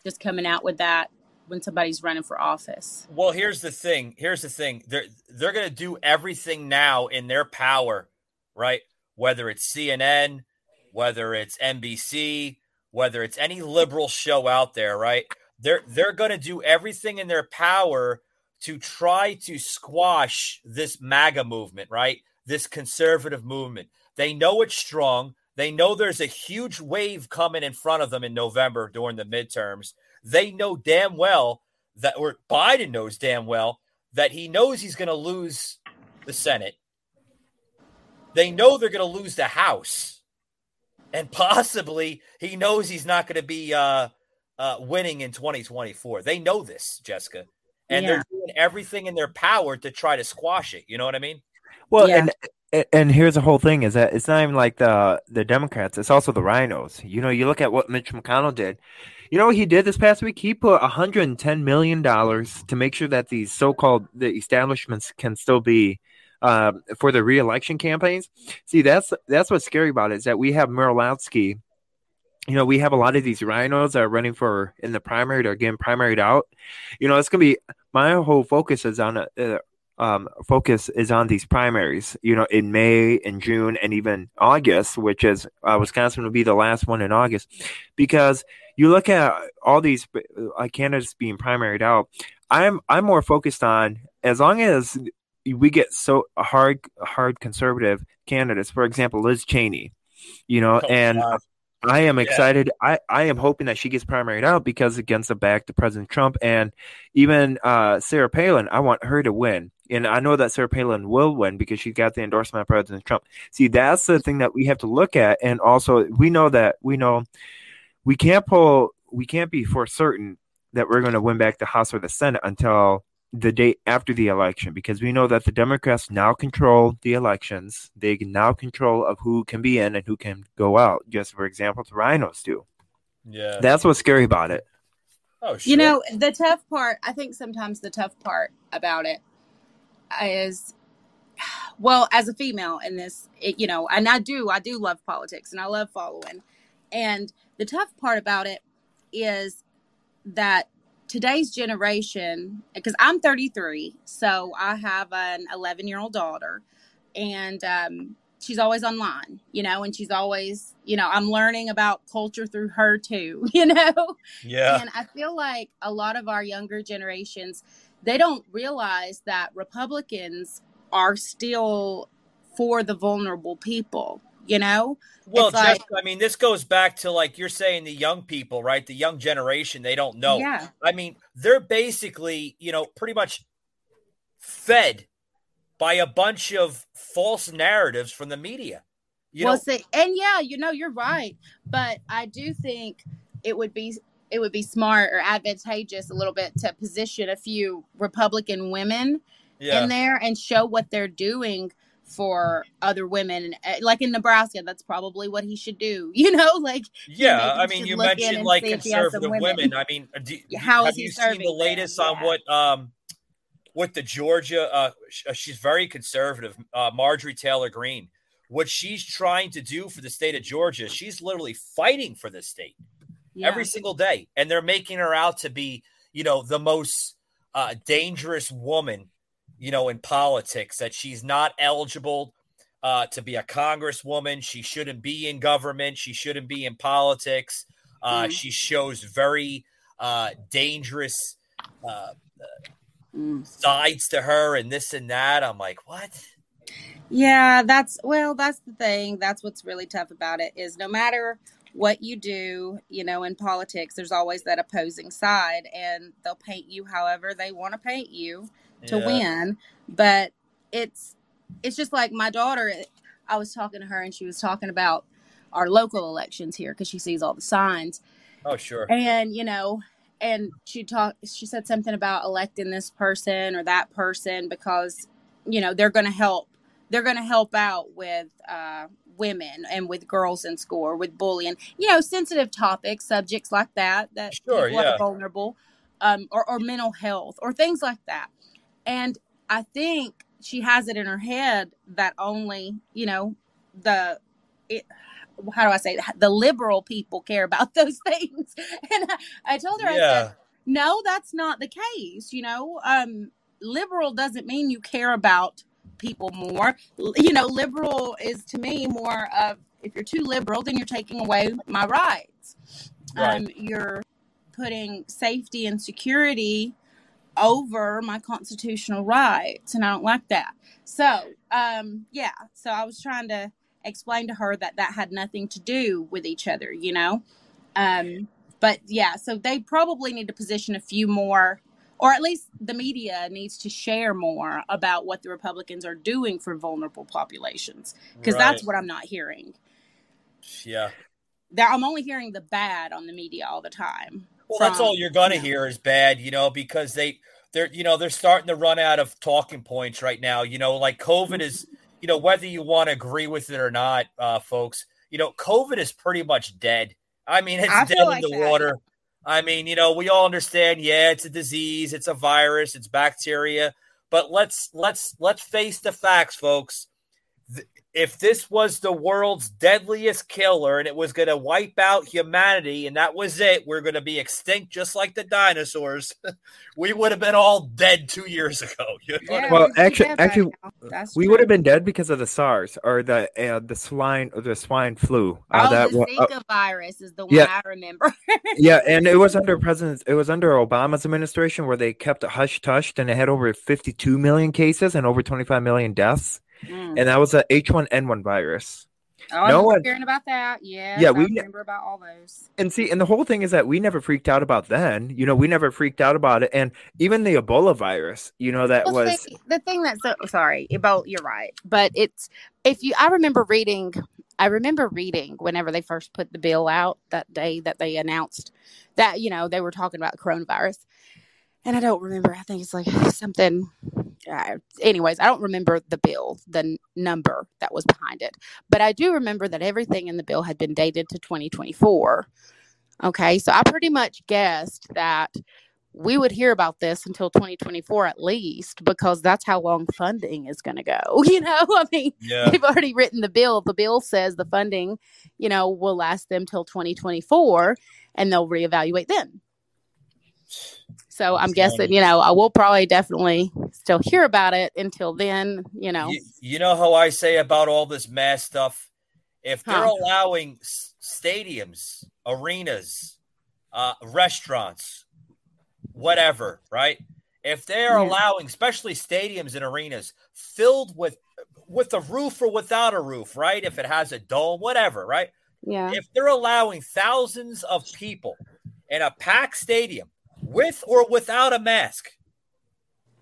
just coming out with that when somebody's running for office Well, here's the thing. Here's the thing. They're they're going to do everything now in their power, right? Whether it's CNN, whether it's NBC, whether it's any liberal show out there, right? They're they're going to do everything in their power to try to squash this MAGA movement, right? This conservative movement. They know it's strong. They know there's a huge wave coming in front of them in November during the midterms. They know damn well that, or Biden knows damn well that he knows he's going to lose the Senate. They know they're going to lose the House. And possibly he knows he's not going to be uh, uh, winning in 2024. They know this, Jessica. And Yeah. they're doing everything in their power to try to squash it. You know what I mean? Well, and and here's the whole thing: is that it's not even like the the Democrats; it's also the rhinos. You know, you look at what Mitch McConnell did. You know what he did this past week? He put 110 million dollars to make sure that these so-called the establishments can still be um, for the reelection campaigns. See, that's that's what's scary about it is that we have Muralowski. You know, we have a lot of these rhinos that are running for in the primary. They're getting primaried out. You know, it's gonna be my whole focus is on uh, um, focus is on these primaries, you know, in May and June and even August, which is uh, Wisconsin will be the last one in August, because you look at all these uh, candidates being primaried out. I'm I'm more focused on as long as we get so hard hard conservative candidates, for example, Liz Cheney, you know, Oh, and. God. I am Yeah. excited. I, I am hoping that she gets primaried out because against the back to President Trump and even uh, Sarah Palin, I want her to win. And I know that Sarah Palin will win because she got the endorsement of President Trump. See, that's the thing that we have to look at. And also, we know that we know we can't pull we can't be for certain that we're going to win back the House or the Senate until the day after the election because we know that the Democrats now control the elections. They now control of who can be in and who can go out. Just for example, the rhinos do. Yeah. That's what's scary about it. Oh, You know, the tough part, I think sometimes the tough part about it is, well, as a female in this, it, you know, and I do, I do love politics and I love following. And the tough part about it is that today's generation, because I'm 33, so I have an 11 year old daughter, and um, she's always online, you know, and she's always, you know, I'm learning about culture through her too, (laughs) you know? Yeah. And I feel like a lot of our younger generations, they don't realize that Republicans are still for the vulnerable people, you know? Well, It's like- just I mean, this goes back to like you're saying the young people, right? The young generation, they don't know. Yeah. I mean, they're basically, you know, pretty much fed by a bunch of false narratives from the media. You well, know, see, and yeah, you know, you're right, but I do think it would be it would be smart or advantageous a little bit to position a few Republican women Yeah. in there and show what they're doing for other women. Uh, Like in Nebraska, that's probably what he should do. (laughs) You know, like yeah. I mean, you mentioned like see if he has some conservative women. I mean, do, (laughs) how have is he you seen the latest on what um what the Georgia? Uh, she's very conservative. Uh, Marjorie Taylor Greene. What she's trying to do for the state of Georgia, she's literally fighting for this state. Yeah. every single day and they're making her out to be you know the most uh, dangerous woman you know in politics that she's not eligible uh, to be a congresswoman she shouldn't be in government she shouldn't be in politics uh, Mhm. she shows very uh, dangerous uh, Mm. sides to her and this and that i'm like what Yeah, that's well, that's the thing. That's what's really tough about it is no matter what you do, you know, in politics, there's always that opposing side and they'll paint you however they want to paint you to Yeah. win. But it's it's just like my daughter I was talking to her and she was talking about our local elections here because she sees all the signs. oh sure And, you know, and she talked, she said something about electing this person or that person because, you know, they're going to help, they're going to help out with, uh, women and with girls in school or with bullying, you know, sensitive topics, subjects like that, that Sure, yeah. are vulnerable, um, or, or mental health or things like that. And I think she has it in her head that only, you know, the, it, how do I say that? The liberal people care about (laughs) those things. And I, I told her, I said, no, that's not the case. You know, um, liberal doesn't mean you care about people more. You know, liberal is to me more of if you're too liberal, then you're taking away my rights. Um, you're putting safety and security over my constitutional rights, and I don't like that. So, um, yeah, so I was trying to explain to her that that had nothing to do with each other, you know. Um, but yeah, so they probably need to position a few more, or at least the media needs to share more about what the Republicans are doing for vulnerable populations, because that's what I'm not hearing. yeah I'm only hearing the bad on the media all the time. Well, that's all you're gonna hear is bad, you know, because they they're you know they're starting to run out of talking points right now. You know, like COVID is, you know, whether you want to agree with it or not, uh, folks, you know, COVID is pretty much dead. I mean, it's I dead feel in the that. water. I mean, you know, we all understand. Yeah, it's a disease, it's a virus, it's bacteria. But let's let's let's face the facts, folks. Th- If this was the world's deadliest killer and it was going to wipe out humanity and that was it, we're going to be extinct just like the dinosaurs. (laughs) we would have been all dead two years ago. You know what I well, actually, actually, That's we would have been dead because of the SARS or the uh, the swine or the swine flu. Uh, Oh, that the wa- uh, Zika virus is the one yeah. I remember. (laughs) yeah, and it was under President. It was under Obama's administration where they kept it hush tushed, and it had over 52 million cases and over 25 million deaths, Mm. and that was a H1N1 virus. Oh, I no remember one, hearing about that. Yeah, I we remember about all those. and see, and the whole thing is that we never freaked out about then. You know, we never freaked out about it, and even the Ebola virus. You know, that Well, was see, the thing that's so sorry, Ebola. You're right, but it's if you. I remember reading I remember reading whenever they first put the bill out that day that they announced that you know they were talking about coronavirus, and I don't remember. I think it's like something. Anyways, I don't remember the bill, the n- number that was behind it, but I do remember that everything in the bill had been dated to 2024. Okay, so I pretty much guessed that we would hear about this until 2024 at least because that's how long funding is going to go (laughs) you know i mean Yeah. they've already written the bill the bill says the funding you know will last them till 2024 and they'll reevaluate then so i'm guessing you know i will probably definitely still hear about it until then you know You, you know how I say about all this mass stuff? If they're Huh. allowing stadiums, arenas, uh, restaurants, whatever, right? If they're Yeah. allowing, especially stadiums and arenas, filled with with a roof or without a roof, right? If it has a dome, whatever, right? yeah If they're allowing thousands of people in a packed stadium with or without a mask,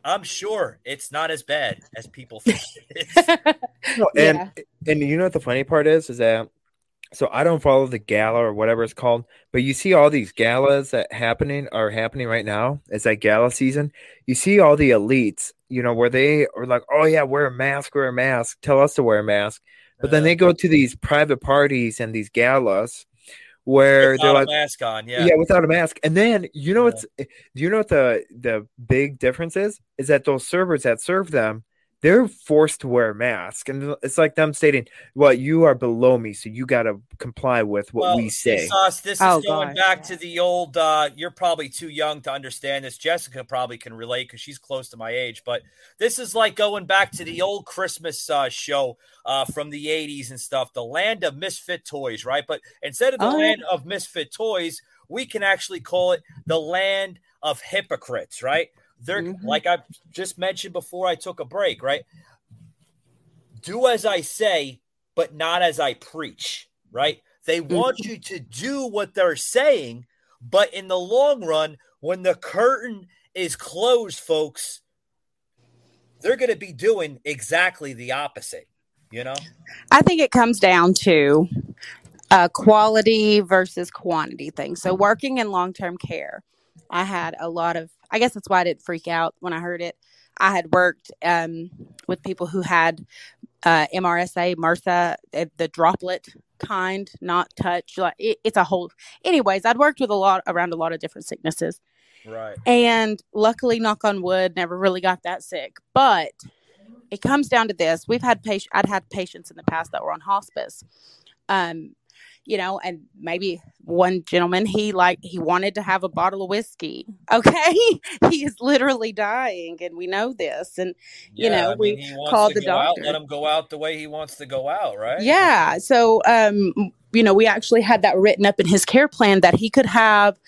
I'm sure it's not as bad as people think it (laughs) is. (laughs) No, and and you know what the funny part is is that so I don't follow the gala or whatever it's called, but you see all these galas that happening are happening right now. It's that gala season. You see all the elites, you know, where they are like, "Oh yeah, wear a mask, wear a mask. Tell us to wear a mask." But then they go to these private parties and these galas where Without they're a like, mask on, yeah. yeah, without a mask. And then you know what's eh, do you know what the the big difference is? Is that those servers that serve them, they're forced to wear a mask, and it's like them stating, "Well, you are below me, so you got to comply with what Well, we say." Sauce, this Oh, is going gosh, back to the old. Uh, you're probably too young to understand this. Jessica probably can relate because she's close to my age. But this is like going back to the old Christmas uh, show uh, from the '80s and stuff, the land of misfit toys, right? But instead of the Oh, land of misfit toys, we can actually call it the land of hypocrites, right? They're Mhm. like I just mentioned before I took a break, right? do as I say, but not as I preach, right? They want you to do what they're saying, but in the long run, when the curtain is closed, folks, they're going to be doing exactly the opposite, you know? I think it comes down to a quality versus quantity thing. So, working in long term care, I had a lot of, I guess that's why I didn't freak out when I heard it. I had worked um, with people who had uh, MRSA, MRSA, the droplet kind, not touch. Like it, it's a whole. Anyways, I'd worked with a lot around a lot of different sicknesses, Right. and luckily, knock on wood, never really got that sick. But it comes down to this: we've had patient, I'd had patients in the past that were on hospice, um, you know, and maybe one gentleman he like he wanted to have a bottle of whiskey. Okay, (laughs) he is literally dying, and we know this, and you know I we mean, wants called the go out, doctor. let him go out the way he wants to go out, right? Yeah. So, um, you know, we actually had that written up in his care plan that he could have,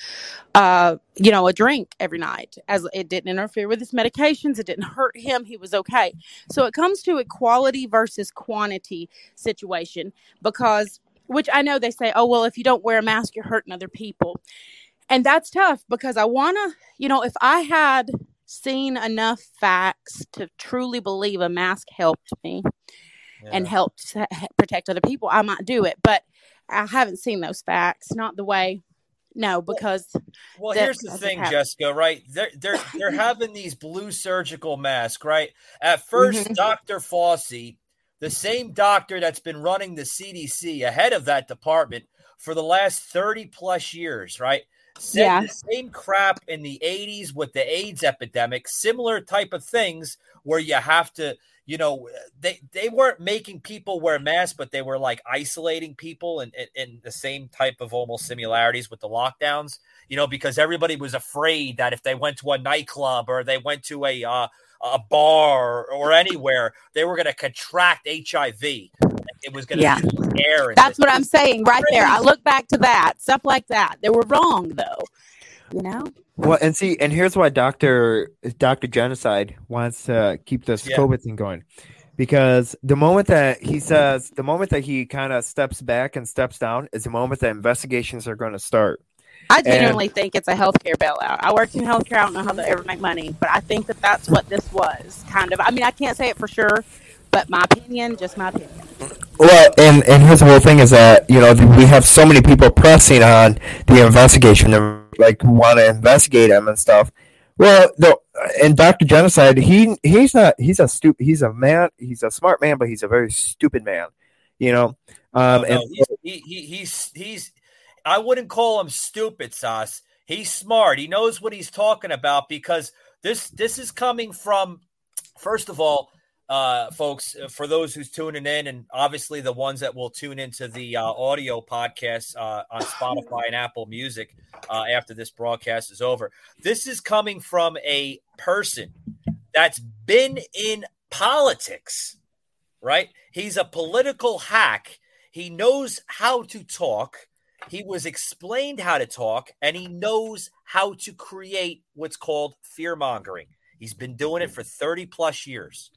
uh, you know, a drink every night as it didn't interfere with his medications. It didn't hurt him. He was okay. So it comes to a quality versus quantity situation because, which I know they say, oh, well, if you don't wear a mask, you're hurting other people. And that's tough because I want to, you know, if I had seen enough facts to truly believe a mask helped me and helped protect other people, I might do it. But I haven't seen those facts, not the way. No, because Well, here's the thing, happen. Jessica, right? They're they're they're (laughs) having these blue surgical masks, right? At 1st Mhm. Dr. Fauci, the same doctor that's been running the CDC ahead of that department for the last 30 plus years, right? Said Yeah. the same crap in the 80s with the AIDS epidemic, similar type of things where you have to, you know, they they weren't making people wear masks, but they were like isolating people in, in, in the same type of almost similarities with the lockdowns, you know, because everybody was afraid that if they went to a nightclub or they went to a uh, a bar or anywhere, they were going to contract HIV. It was going to Yeah. be air. That's this- what I'm saying right there. I look back to that stuff like that. They were wrong though. You know. Well, and see, and here's why Doctor Doctor Genocide wants to keep this Yeah. COVID thing going, because the moment that he says, the moment that he kind of steps back and steps down, is the moment that investigations are going to start. I And- genuinely think it's a healthcare bailout. I worked in healthcare. I don't know how they ever make money, but I think that that's what this was kind of. I mean, I can't say it for sure, but my opinion, just my opinion. Well, and and here's the whole thing is that you know we have so many people pressing on the investigation and like want to investigate him and stuff. Well, no, and Doctor Genocide, he he's not he's a stupid he's a man he's a smart man, but he's a very stupid man. You know, um, Oh, no, and he's, he, he, he's he's I wouldn't call him stupid, Sauce. He's smart. He knows what he's talking about because this this is coming from first of all, uh, folks, uh, for those who's tuning in, and obviously the ones that will tune into the uh, audio podcast uh, on Spotify and Apple Music uh, after this broadcast is over. This is coming from a person that's been in politics, right? He's a political hack. He knows how to talk. He was explained how to talk, and he knows how to create what's called fear mongering. He's been doing it for 30 plus years.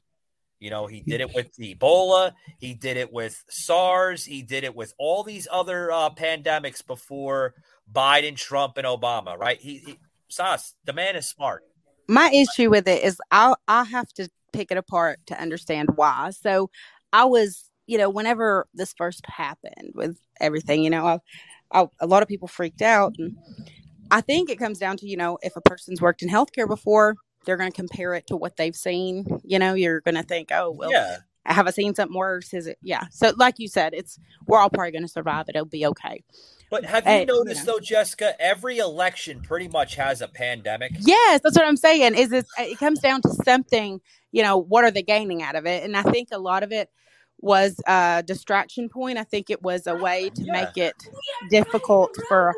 You know, he did it with Ebola, he did it with SARS, he did it with all these other uh, pandemics before Biden, Trump, and Obama, right? He, he Sauce, the man is smart. my issue with it is I'll I'll have to pick it apart to understand why. So I was, you know, whenever this first happened with everything, you know, I, I, a lot of people freaked out, and I think it comes down to you know if a person's worked in healthcare before, they're going to compare it to what they've seen. You know, you're going to think, oh well, Yeah. have I seen something worse? Is it? Yeah. So like you said, it's we're all probably going to survive it. It'll be okay. But have you Hey, you noticed know. though, Jessica? Every election pretty much has a pandemic. Yes, that's what I'm saying. Is it? It comes down to something. You know, what are they gaining out of it? And I think a lot of it was a distraction point. I think it was a way to make it difficult for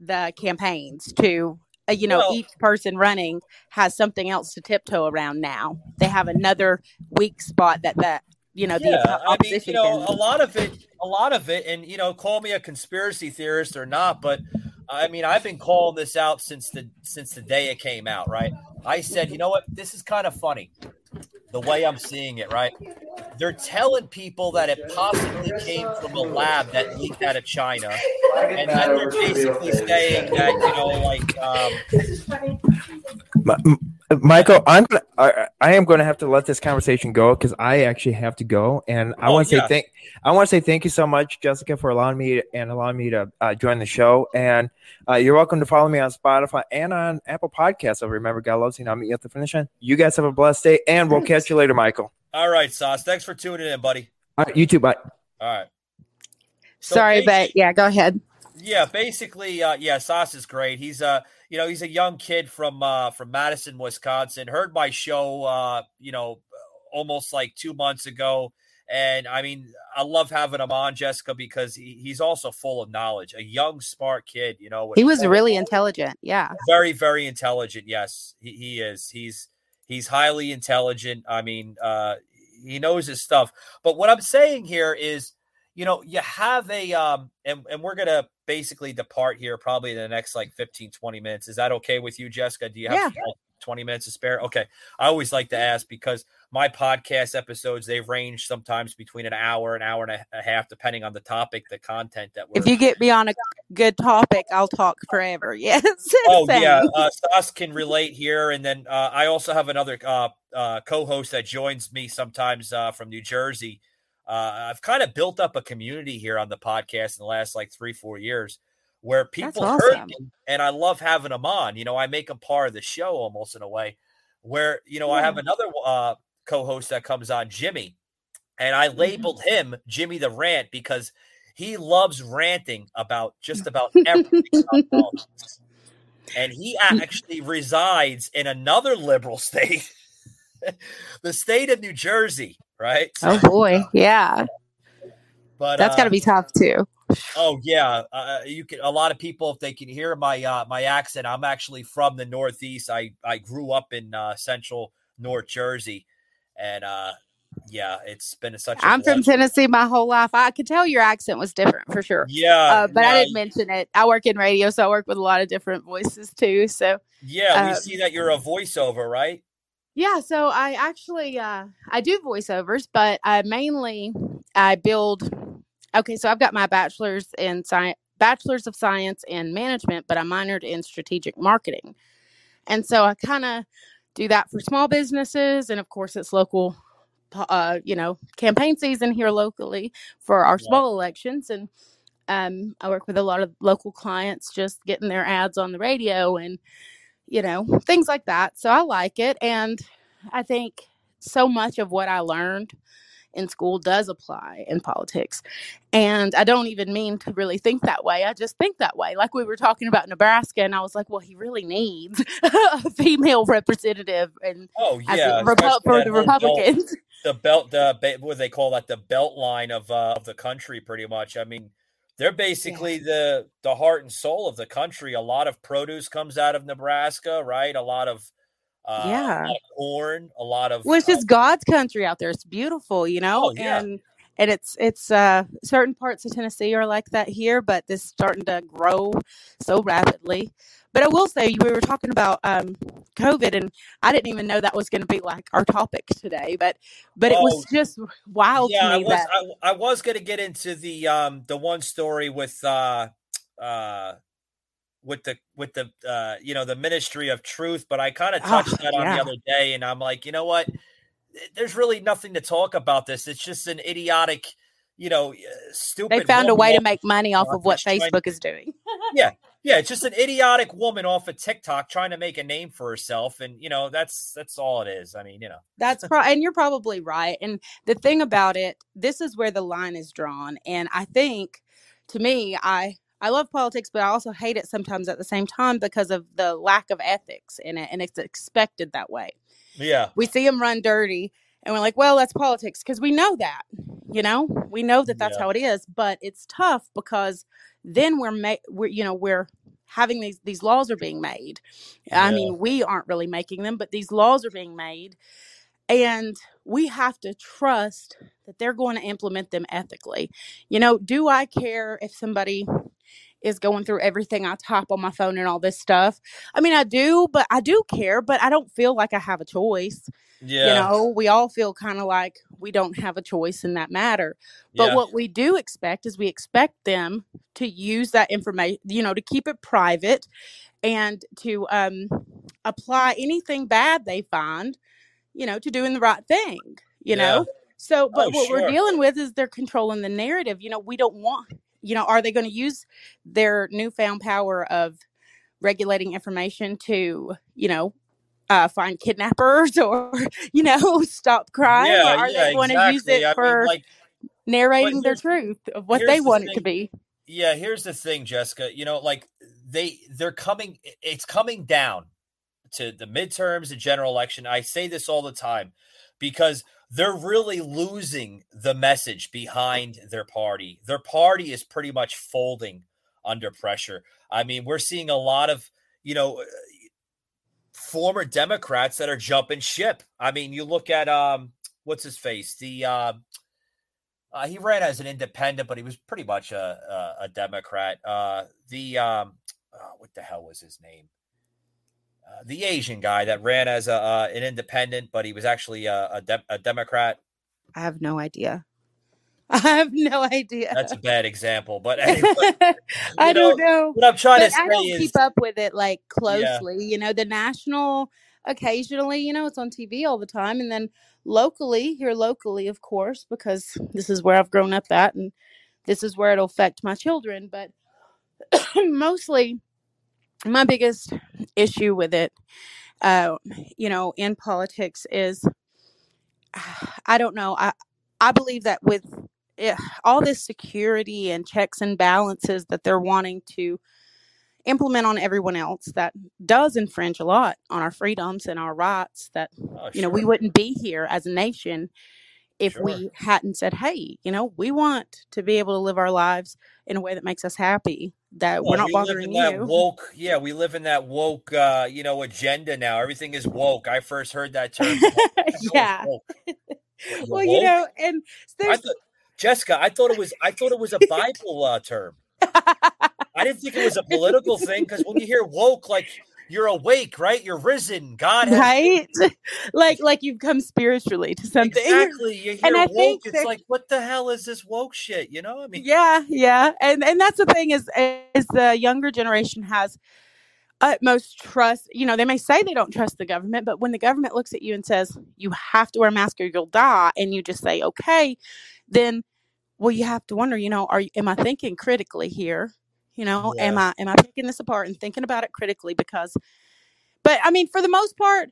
the campaigns to. Uh, you know, Well- each person running has something else to tiptoe around now. They have another weak spot that that you know the yeah, oppo- I mean, opposition you know, can. a lot of it, a lot of it, and you know, call me a conspiracy theorist or not, but I mean, I've been calling this out since the since the day it came out. Right? I said, you know what, this is kind of funny, the way I'm seeing it. Right? They're telling people that it possibly came from a lab that leaked out of China, and then they're basically saying that you know, like, um, Mi- Michael, I'm gonna, I, I am going to have to let this conversation go because I actually have to go, and I Oh, want to yeah. say thank I want to say thank you so much, Jessica, for allowing me to, and allowing me to uh, join the show. And uh, you're welcome to follow me on Spotify and on Apple Podcasts. So remember, God loves you. and I'll meet you at the finish line. You guys have a blessed day, and we'll catch you later, Michael. all right, Sauce, thanks for tuning in, buddy. All right, you too. Bye. All right. So Sorry, but yeah, go ahead. Yeah, basically, uh, yeah, Sauce is great. He's uh, you know, he's a young kid from uh, from Madison, Wisconsin. Heard my show, uh, you know, almost like two months ago, and I mean, I love having him on, Jessica, because he, he's also full of knowledge. A young, smart kid, you know. He was really intelligent. Yeah. very, very intelligent. Yes, he, he is. He's he's highly intelligent. I mean, uh, he knows his stuff. But what I'm saying here is, you know, you have a um, and and we're gonna basically depart here probably in the next like 15, 20 minutes. Is that okay with you, Jessica? Do you have Yeah. 20 minutes to spare? Okay. I always like to ask because my podcast episodes they range sometimes between an hour, an hour and a, half, depending on the topic, the content that we're If you get me on a good topic, I'll talk forever. (laughs) Yes. Oh yeah, uh, can relate here, and then uh, I also have another uh, uh, co-host that joins me sometimes uh, from New Jersey. Uh, I've kind of built up a community here on the podcast in the last like three, four years, where people heard me, and I love having them on. You know, I make them part of the show almost in a way. Where you know I have another uh, co-host that comes on, Jimmy, and I labeled him Jimmy the Rant because he loves ranting about (laughs) just about everything. And he actually resides in another liberal (laughs) state, the state of New Jersey, right? Oh (laughs) boy. Yeah. But That's got uh, to be tough too. Oh yeah, uh, you can. A lot of people, if they can hear my uh, my accent, I'm actually from the Northeast. I I grew up in uh, Central North Jersey, and uh, yeah, it's been such. a I'm from. Tennessee my whole life. I could tell your accent was different for sure. Yeah, Uh, but I didn't mention it. I work in radio, so I work with a lot of different voices too. So Yeah, we um, see that you're a voiceover, right? Yeah, so I actually uh I do voiceovers, but I mainly I build Okay, so I've got my bachelor's in science bachelor's of science in management, but I minored in strategic marketing. And so I kind of do that for small businesses and of course it's local uh, you know, campaign season here locally for our small elections, and um, I work with a lot of local clients, just getting their ads on the radio and you know things like that. So I like it, and I think so much of what I learned in school does apply in politics. And I don't even mean to really think that way. I just think that way. Like we were talking about Nebraska, and I was like, well, he really needs (laughs) a female representative and Oh as yeah, a Repu- for the whole belt, Republicans. the belt, the what do they call that? The belt line of uh, of the country, pretty much. I mean, they're basically the the heart and soul of the country. A lot of produce comes out of Nebraska, right? A lot of uh, a Yeah. lot of corn, a lot of Well, it's uh, just God's country out there. It's beautiful, you know, Oh, yeah. and and it's it's uh certain parts of Tennessee are like that here, but this is starting to grow so rapidly. But I will say we were talking about um COVID, and I didn't even know that was going to be like our topic today. But but it Oh, was just wild yeah, to I was that I, I was going to get into the um the one story with uh uh with the with the uh you know the ministry of truth but i kind of Oh, touched that on the other day and i'm like you know what there's really nothing to talk about this it's just an idiotic you know uh, stupid they found a way to make money off of what Facebook is doing. yeah yeah it's just an idiotic woman off of tiktok trying to make a name for herself and you know that's that's all it is i mean you know That's pro- and you're probably right. And the thing about it, this is where the line is drawn. And I think, to me, I I love politics, but I also hate it sometimes at the same time because of the lack of ethics in it, and it's expected that way. yeah We see them run dirty, and we're like, well, that's politics because we know that, you know, we know that that's Yeah. how it is. But it's tough because then we're ma- we're you know we're having these these laws are being made. I Yeah. mean, we aren't really making them, but these laws are being made and we have to trust that they're going to implement them ethically. You know, do I care if somebody is going through everything I type on my phone and all this stuff? I mean, I do, but I do care, but I don't feel like I have a choice. yeah You know, we all feel kind of like we don't have a choice in that matter. But Yeah. what we do expect is we expect them to use that information, you know, to keep it private and to um, apply anything bad they find, you know, to doing the right thing, you Yeah. know? So, but Oh, what we're dealing with is they're controlling the narrative. You know, we don't want, you know, are they going to use their newfound power of regulating information to, you know, uh, find kidnappers (laughs) or, you know, stop crime? yeah or are yeah they going to use exactly it i for mean like narrating their truth of what they the want it to be? Yeah, here's the thing, Jessica. You know, like they they're coming it's coming down to the midterms and general election. I say this all the time because they're really losing the message behind their party. Their party is pretty much folding under pressure. I mean, we're seeing a lot of, you know, uh, former Democrats that are jumping ship. I mean, you look at um what's his face? The uh uh, he ran as an independent, but he was pretty much a a, a Democrat. Uh, the um, uh, what the hell was his name? Uh, the Asian guy that ran as a uh, an independent, but he was actually a a, de- a Democrat. I have no idea. (laughs) I have no idea. That's a bad example, but (laughs) anyway, I you don't know, know. What I'm trying but to I say don't is, keep up with it like Yeah. closely. You know, the national occasionally, you know, it's on TV all the time, and then locally, here locally, of course, because this is where I've grown up at, and this is where it'll affect my children. But (clears throat) mostly, my biggest issue with it, uh, you know, in politics is (sighs) I don't know. I I believe that with eh, all this security and checks and balances that they're wanting to implement on everyone else, that does infringe a lot on our freedoms and our rights. That Oh, you know we wouldn't be here as a nation if Sure. we hadn't said, "Hey, you know, we want to be able to live our lives in a way that makes us happy. That we're not we bothering you." woke, yeah, we live in that woke, uh, you know, agenda now. Everything is woke. I first heard that term. (laughs) Yeah. woke? (laughs) Well, you know, and I thought, Jessica, I thought it was, I thought it was a Bible uh, term. (laughs) I didn't think it was a political thing because when you hear woke, like you're awake, right? You're risen. God has right (laughs) like like you've come spiritually to something (laughs) exactly. You hear and i woke, think it's like, what the hell is this woke shit? You know, I mean, yeah yeah and and that's the thing is is the younger generation has utmost trust. You know, they may say they don't trust the government, but when the government looks at you and says you have to wear a mask or you'll die, and you just say okay, then well, you have to wonder. You know, are am I thinking critically here? You know, am I am I picking this apart and thinking about it critically? Because, but I mean, for the most part,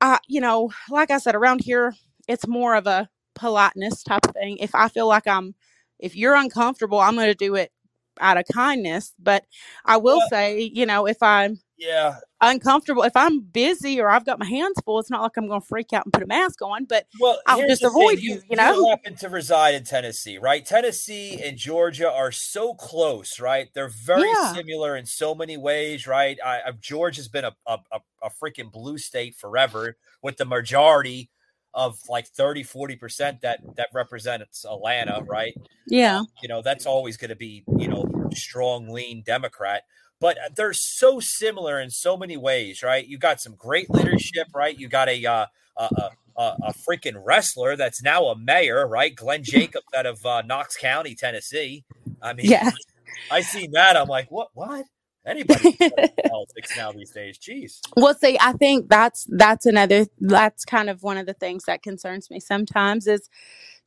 I you know, like I said, around here, it's more of a politeness type of thing. If I feel like I'm, if you're uncomfortable, I'm going to do it out of kindness. But I will Well, say, you know, if I'm yeah. uncomfortable, if I'm busy or I've got my hands full, it's not like I'm going to freak out and put a mask on, but Well, I'll just avoid you, You, you know? happen to reside in Tennessee, right? Tennessee and Georgia are so close, right? They're very Yeah. similar in so many ways, right? I, I, Georgia's been a, a, a, a freaking blue state forever with the majority of like 30, 40% that, that represents Atlanta, right? Yeah. you know that's always going to be you know strong lean democrat but they're so similar in so many ways right? You got some great leadership right? You got a uh, a, a, a, freaking wrestler that's now a mayor right? Glenn (laughs) jacobs out of uh, knox county tennessee. I mean Yeah. (laughs) i seen that i'm like what what? Anybody can get into politics now these days jeez. Well, see, I think that's that's another that's kind of one of the things that concerns me sometimes is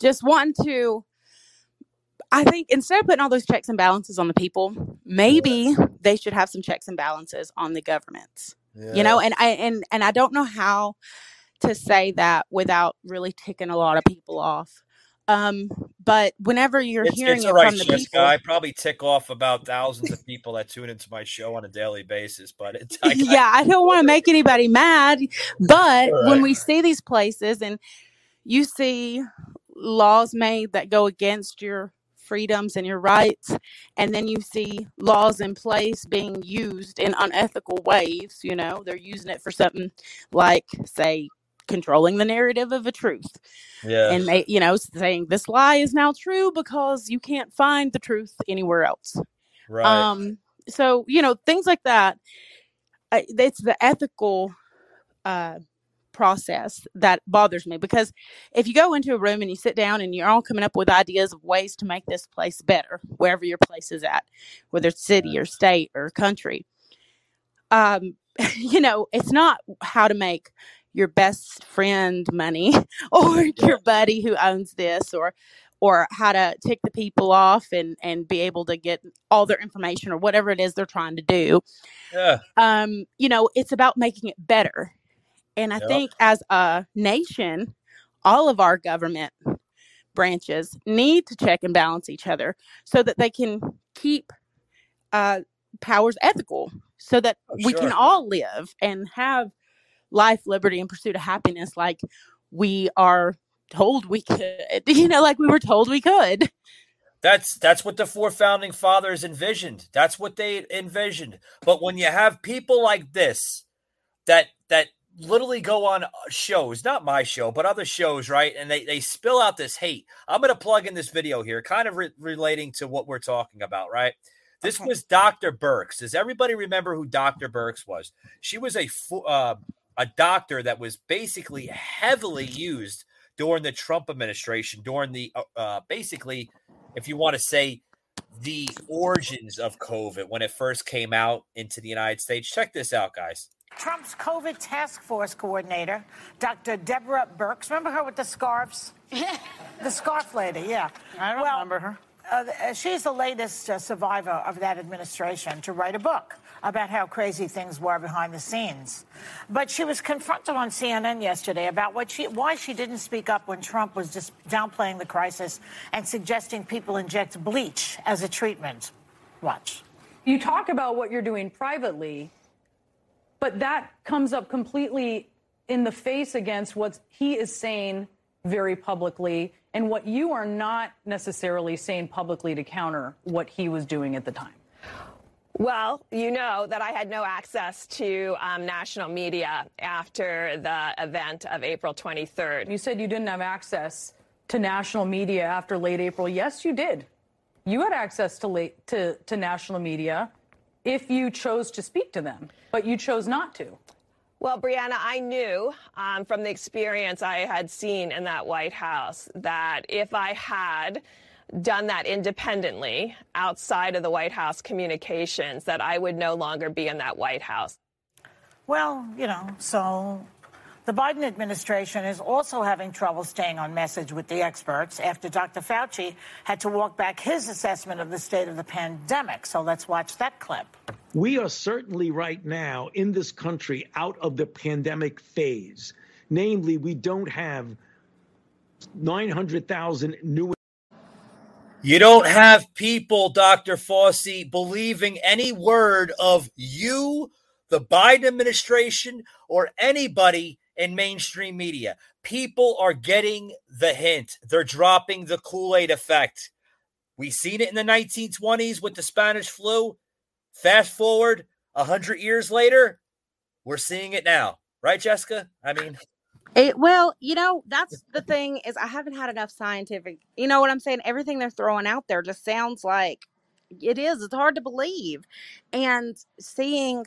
just wanting to I think instead of putting all those checks and balances on the people, maybe they should have some checks and balances on the governments. You know, and I and and I don't know how to say that without really ticking a lot of people off. Um, but whenever you're it's, hearing it's it right, from the Jessica. people, I probably tick off about thousands of people that tune into my show on a daily basis, but it's (laughs) I, (laughs) I, yeah, I don't want to make anybody mad, but All when we see these places and you see laws made that go against your freedoms and your rights, and then you see laws in place being used in unethical ways, you know, they're using it for something like, say, controlling the narrative of a truth yeah. and they, you know, saying this lie is now true because you can't find the truth anywhere else. right. Um, so you know things like that. I, it's the ethical uh, process that bothers me because if you go into a room and you sit down and you're all coming up with ideas of ways to make this place better, wherever your place is at, whether it's city or state or country, um, (laughs) you know, it's not how to make your best friend money (laughs) or your buddy who owns this or or how to tick the people off and and be able to get all their information or whatever it is they're trying to do. Yeah. um you know it's about making it better and i Yep. think as a nation all of our government branches need to check and balance each other so that they can keep uh powers ethical so that Oh, we can all live and have life liberty and pursuit of happiness like we are told we could (laughs) you know like we were told we could That's that's what the four founding fathers envisioned. That's what they envisioned. But when you have people like this that that literally go on uh, shows, not my show, but other shows, right? And they they spill out this hate. I'm going to plug in this video here, kind of re- relating to what we're talking about, right? This was Dr. Birx. Does everybody remember who Dr. Birx was? She was a uh, a doctor that was basically heavily used during the Trump administration, during the uh, uh, basically, if you want to say the origins of COVID when it first came out into the United States. Check this out, guys. Trump's COVID task force coordinator, Dr. Deborah Birx. Remember her with the scarves? (laughs) the scarf lady, yeah. I don't remember her. Uh, she's the latest uh, survivor of that administration to write a book about how crazy things were behind the scenes. But she was confronted on CNN yesterday about what she, why she didn't speak up when Trump was just downplaying the crisis and suggesting people inject bleach as a treatment. Watch. You talk about what you're doing privately, but that comes up completely in the face against what he is saying very publicly and what you are not necessarily saying publicly to counter what he was doing at the time. Well, you know that I had no access to um, national media after the event of April 23rd. You said you didn't have access to national media after late April. Yes, you did. You had access to late to, to national media if you chose to speak to them, but you chose not to. Well, Brianna, I knew um, from the experience I had seen in that White House that if I had done that independently outside of the White House communications, that I would no longer be in that White House. Well, you know, so the Biden administration is also having trouble staying on message with the experts after Dr. Fauci had to walk back his assessment of the state of the pandemic. So let's watch that clip. We are certainly right now in this country out of the pandemic phase. Namely, we don't have 900,000 new. You don't have people, Dr. Fauci, believing any word of you, the Biden administration, or anybody in mainstream media. People are getting the hint. They're dropping the Kool Aid effect. We've seen it in the 1920s with the Spanish flu. Fast forward 100 years later, we're seeing it now. Right, Jessica? I mean, It, well, you know, that's the thing is I haven't had enough scientific. You know what I'm saying? Everything they're throwing out there just sounds like it is. It's hard to believe. And seeing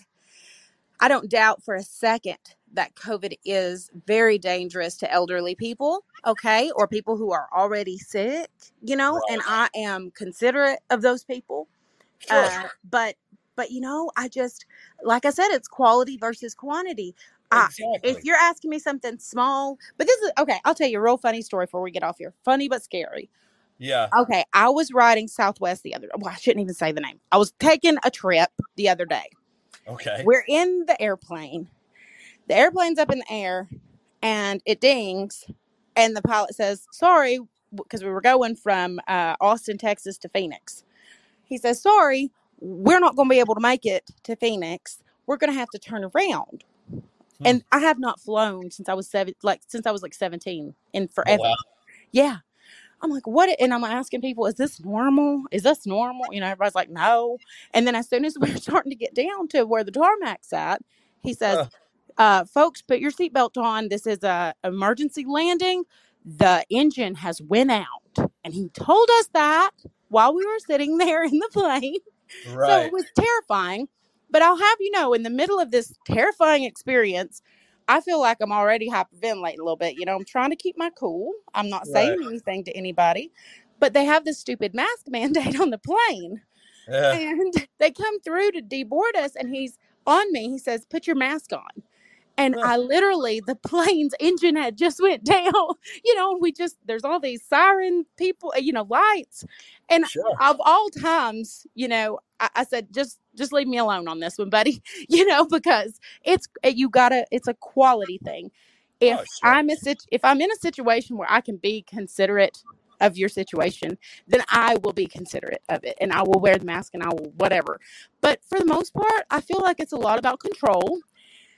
I don't doubt for a second that COVID is very dangerous to elderly people, okay, or people who are already sick, you know, and I am considerate of those people. Uh, but but you know, I just like I said, it's quality versus quantity. I, if you're asking me something small, but this is okay. I'll tell you a real funny story before we get off here. Funny but scary. yeah. Okay, I was riding Southwest the other. Well, I shouldn't even say the name. I was taking a trip the other day. Okay. We're in the airplane. The airplane's up in the air, and it dings, and the pilot says, "Sorry," because we were going from uh, Austin, Texas, to Phoenix. He says, "Sorry, we're not going to be able to make it to Phoenix. We're going to have to turn around." And I have not flown since I was seven, like since I was like seventeen, in forever. wow. Yeah. I'm like, what? And I'm asking people, is this normal? Is this normal? You know, everybody's like, no. And then as soon as (laughs) we're starting to get down to where the tarmac's at, he says, Huh. Uh, folks, put your seatbelt on. This is a emergency landing. The engine has went out. And he told us that while we were sitting (laughs) there in the plane. So it was terrifying. But I'll have you know, in the middle of this terrifying experience, I feel like I'm already hyperventilating a little bit. You know, I'm trying to keep my cool. I'm not Right. saying anything to anybody, but they have this stupid mask (laughs) mandate on the plane. Yeah. And they come through to deboard us, and he's on me. He says, Put your mask on. And I literally, the plane's engine had just went (laughs) down. You know, we just there's all these siren people, you know, lights. And Sure. of all times, you know, I, I said, just just leave me alone on this one, buddy. (laughs) You know, because it's you gotta, it's a quality thing. If Oh, sure. I'm a if I'm in a situation where I can be considerate of your situation, then I will be considerate of it, and I will wear the mask and I will whatever. But for the most part, I feel like it's a lot about control.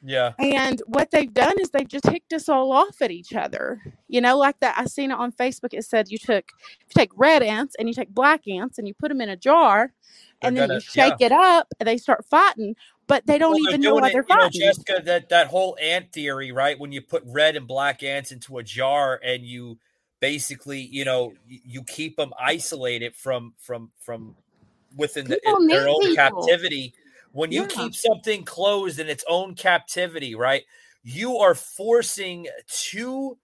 Yeah. And what they've done is they've just hicked us all off at each other. You know, like that. I seen it on Facebook. It said you took, you take red ants and you take black ants and you put them in a jar, and They're then you gonna- shake it up and they start fighting, but they don't Well, even know why they're you know, fighting. Jessica, that that whole ant theory, right? When you put red and black ants into a jar and you basically, you know, you keep them isolated from from from within the, their own people. captivity. When you Yeah. keep something closed in its own captivity, right? You are forcing two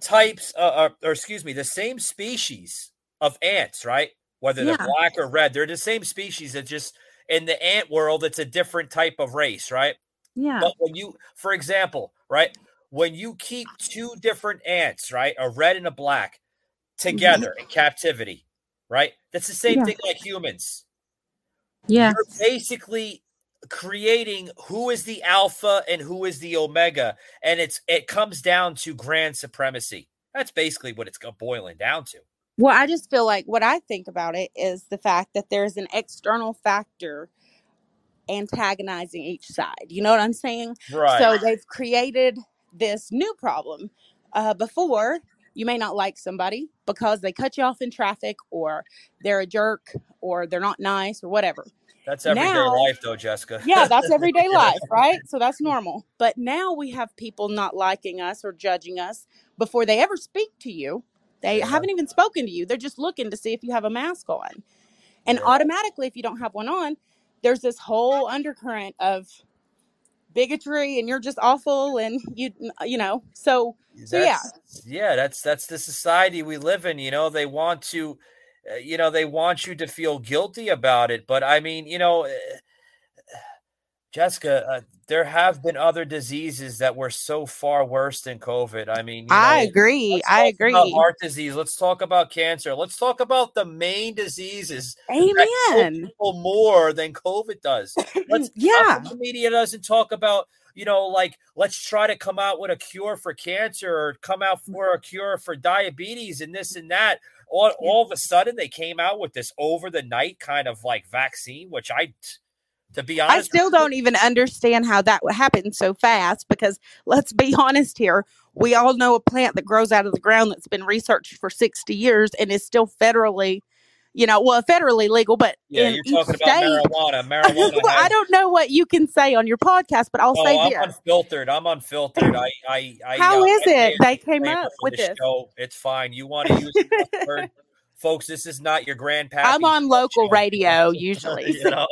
types, uh, uh, or excuse me, the same species of ants, right? Whether they're black or red, they're the same species. It's just in the ant world, it's a different type of race, right? Yeah. But when you, for example, right, when you keep two different ants, right, a red and a black, together in captivity, right, that's the same Yeah. thing like humans. Yeah. You're basically creating who is the alpha and who is the omega, and it's it comes down to grand supremacy. That's basically what it's boiling down to. Well, I just feel like what I think about it is the fact that there's an external factor antagonizing each side. You know what I'm saying? Right. So they've created this new problem. Uh, before, you may not like somebody because they cut you off in traffic or they're a jerk or they're not nice or whatever. That's everyday Now- life, though, Jessica. (laughs) Yeah, that's everyday (laughs) life, right? So that's normal. But now we have people not liking us or judging us before they ever speak to you. They Yeah. haven't even spoken to you. They're just looking to see if you have a mask on. And automatically, if you don't have one on, there's this whole undercurrent of bigotry and you're just awful and you you know. So so yeah. That's- yeah, that's that's the society we live in. You know, they want to uh, you know, they want you to feel guilty about it. But I mean, you know, eh, Jessica, uh, there have been other diseases that were so far worse than COVID. I mean, you I agree. I agree. heart disease. Let's talk about cancer. Let's talk about the main diseases Amen. people more than COVID does. (clears throat) Let's Yeah. the media doesn't talk about you know like let's try to come out with a cure for cancer or come out for a cure for diabetes and this and that. All, all of a sudden they came out with this over the night kind of like vaccine, which I to be I still don't even understand how that would happen so fast because let's be (laughs) honest here. We all know a plant that grows out of the ground that's been researched for 60 years and is still federally, you know, well, federally legal, but yeah, you're talking about state. (laughs) marijuana. Marijuana Well, I don't know what you can say on your podcast, but I'll Oh, say I'm this. unfiltered. I'm unfiltered. I, I, I. How uh, is it they came up with this? Show. It's fine. You want to use word, (laughs) folks? This is not your grandpa. I'm on local show. radio usually. you know.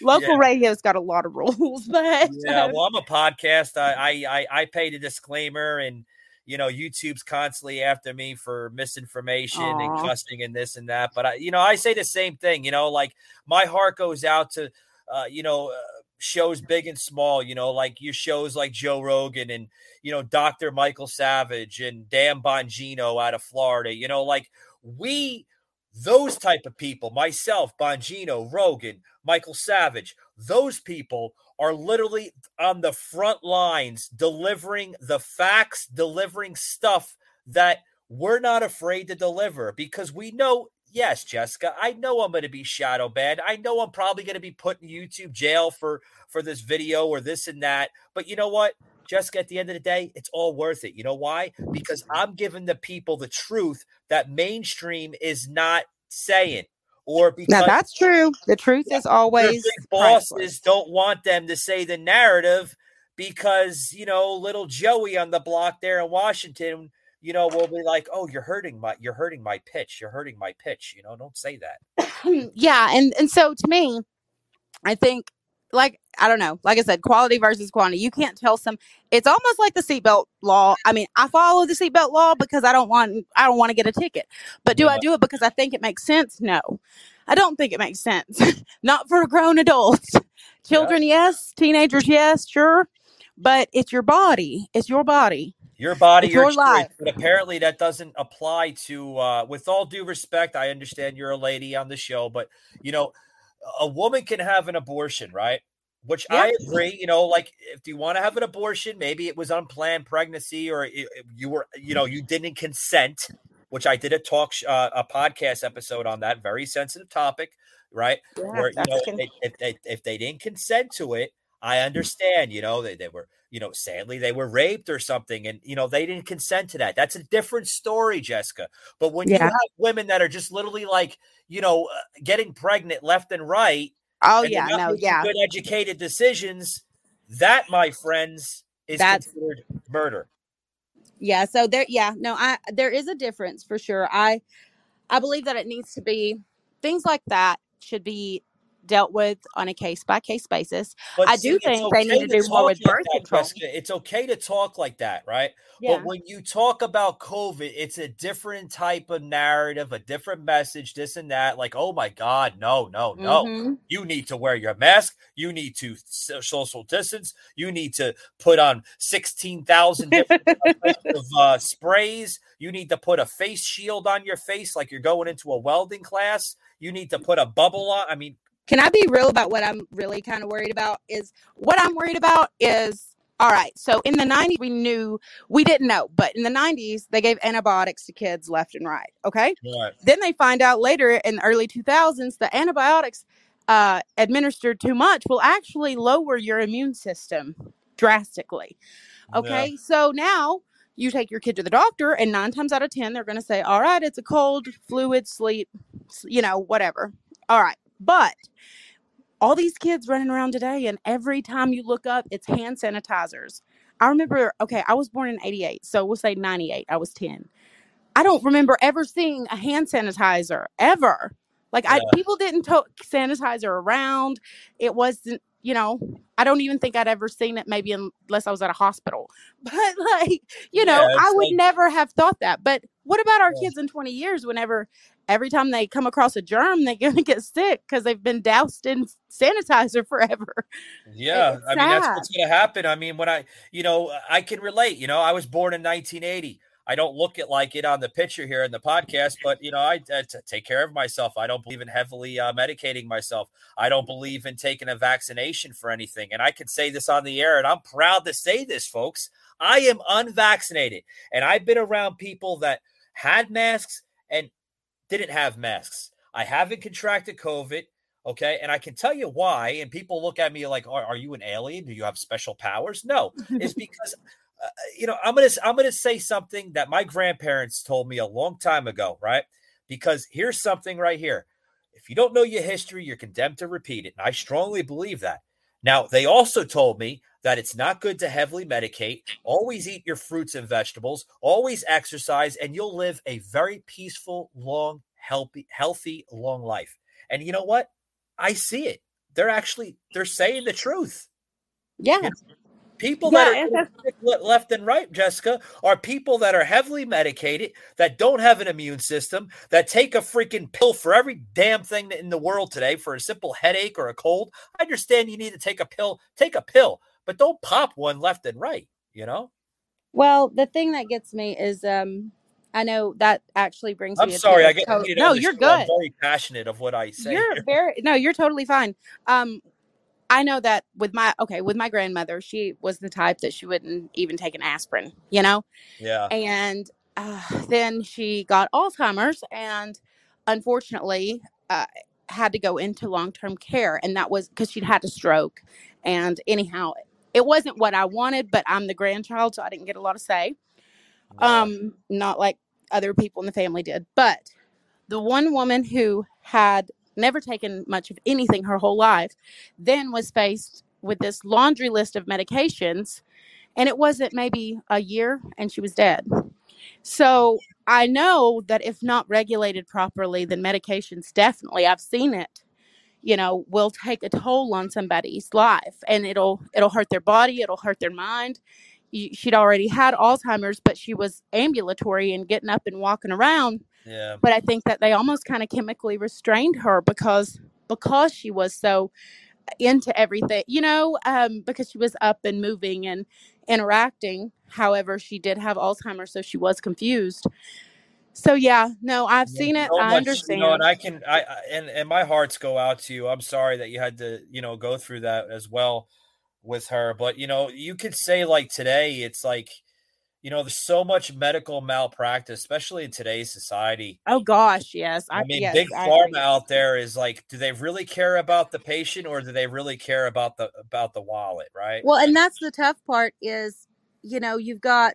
Local Yeah. radio's got a lot of rules, (laughs) but Yeah. um, Well, I'm a podcast. I, I, I, I paid a disclaimer, and you know, YouTube's constantly after me for misinformation and Aw. cussing and this and that. But I, you know, I say the same thing. You know, like my heart goes out to, uh, you know. Uh, shows big and small, you know, like your shows like Joe Rogan and you know Dr. Michael Savage and Dan Bongino out of Florida, you know, like we those type of people, myself, Bongino, Rogan, Michael Savage, those people are literally on the front lines delivering the facts, delivering stuff that we're not afraid to deliver because we know yes, Jessica, I know I'm going to be shadow banned. I know I'm probably going to be put in YouTube jail for for this video or this and that. But you know what? Jessica, at the end of the day, it's all worth it. You know why? Because I'm giving the people the truth that mainstream is not saying. Or because now that's true. The truth is always big priceless. bosses don't want them to say the narrative because you know little Joey on the block there in Washington, you know, will be like, "Oh, you're hurting my, you're hurting my pitch, you're hurting my pitch." You know, don't say that. (clears throat) yeah, and and so to me, I think like I don't know, like I said, quality versus quantity. You can't tell some. It's almost like the seatbelt law. I mean, I follow the seatbelt law because I don't want I don't want to get a ticket. But do I do it because I think it makes sense? No, I don't think it makes sense. (laughs) Not for grown adults. Children, yes. Teenagers, yes, sure. But it's your body. It's your body. Your body, It's your, your life. But apparently, that doesn't apply to. Uh, with all due respect, I understand you're a lady on the show, but you know, a woman can have an abortion, right? Which I agree. You know, like if you want to have an abortion, maybe it was unplanned pregnancy, or it, you were, you know, you didn't consent. Which I did a talk, sh- uh, a podcast episode on that very sensitive topic, right? Yeah, Where you know, con- if, they if they didn't consent to it, I understand. You know, they they were, you know, sadly they were raped or something, and you know they didn't consent to that. That's a different story, Jessica. But when you have women that are just literally like, you know, uh, getting pregnant left and right, Oh and yeah, no, yeah. good educated decisions, that, my friends, is That's- considered murder. yeah so there yeah no i there is a difference for sure i i believe that it needs to be things like that should be dealt with on a case by case basis But i see, do think they need to okay do more with birth control Jessica. It's okay to talk like that, right? Yeah. But when you talk about COVID, it's a different type of narrative, a different message, this and that. Like, oh my God, no, no, no. Mhm. You need to wear your mask. You need to social distance. You need to put on 16,000 different (laughs) of uh, sprays. You need to put a face shield on your face like you're going into a welding class. You need to put a bubble on. I mean, can i be real about what i'm really kind of worried about? Is what i'm worried about is all right so in the 90s we knew we didn't know but in the 90s they gave antibiotics to kids left and right okay? Right. then they find out later in the early 2000s the antibiotics uh, administered too much will actually lower your immune system drastically okay? So now you take your kid to the doctor and nine times out of ten they're going to say all right it's a cold fluid sleep s- you know whatever. All right but all these kids running around today and every time you look up it's hand sanitizers i remember okay i was born in 88 so we'll say 98 i was 10 I don't remember ever seeing a hand sanitizer ever. Like I Yeah. people didn't tote sanitizer around. It wasn't, you know, I don't even think I'd ever seen it maybe unless I was at a hospital. (laughs) But like, you know, Yeah, I it's would like- never have thought that. But what about our kids in 20 years whenever every time they come across a germ they're going to get sick because they've been doused in sanitizer (laughs) forever Yeah, I mean that's what's going to happen. I mean, when I, you know, I can relate. You know, I was born in 1980. I don't look it like it on the picture here in the podcast, but you know, I take care of myself. I don't believe in heavily uh, medicating myself. I don't believe in taking a vaccination for anything. And I can say this on the air, and I'm proud to say this, folks. I am unvaccinated, and I've been around people that had masks and didn't have masks. I haven't contracted COVID. Okay. And I can tell you why. And people look at me like, are, are you an alien? Do you have special powers? No, it's (laughs) because, uh, you know, I'm going to, I'm going to say something that my grandparents told me a long time ago, right? Because here's something right here. If you don't know your history, you're condemned to repeat it. And I strongly believe that. Now, they also told me that it's not good to heavily medicate. Always eat your fruits and vegetables, always exercise, and you'll live a very peaceful, long, healthy, healthy, long life. And you know what? I see it. They're actually they're saying the truth. Yeah. People Yeah, that are left and right, Jessica, are people that are heavily medicated, that don't have an immune system, that take a freaking pill for every damn thing in the world today for a simple headache or a cold. I understand you need to take a pill, take a pill, but don't pop one left and right, you know? Well, the thing that gets me is um I know that actually brings I'm me a sorry, I get co- you to No, you're understand I'm good. very passionate of what I say. You're here. very no, you're totally fine. Um I know that with my okay, with my grandmother, she was the type that she wouldn't even take an aspirin, you know? Yeah. And uh, then she got Alzheimer's and unfortunately uh, had to go into long term care. And that was because she'd had a stroke. And anyhow, it wasn't what I wanted, but I'm the grandchild, so I didn't get a lot of say. Um, not like other people in the family did. But the one woman who had never taken much of anything her whole life then was faced with this laundry list of medications and it wasn't maybe a year and she was dead so i know that if not regulated properly then medications definitely i've seen it you know will take a toll on somebody's life and it'll it'll hurt their body it'll hurt their mind she'd already had alzheimer's but she was ambulatory and getting up and walking around Yeah. but I think that they almost kind of chemically restrained her because because she was so into everything, you know, um, because she was up and moving and interacting. However, she did have Alzheimer's, so she was confused. So yeah, no, I've seen it. so I much, understand. You know, and I can, I, I and and my hearts go out to you. I'm sorry that you had to, you know, go through that as well with her. But you know, you could say like today, it's like, you know, there's so much medical malpractice, especially in today's society. oh gosh, yes, I, I mean, yes, big pharma out there is like, do they really care about the patient or do they really care about the about the wallet, right? Well, and that's the tough part is, you know, you've got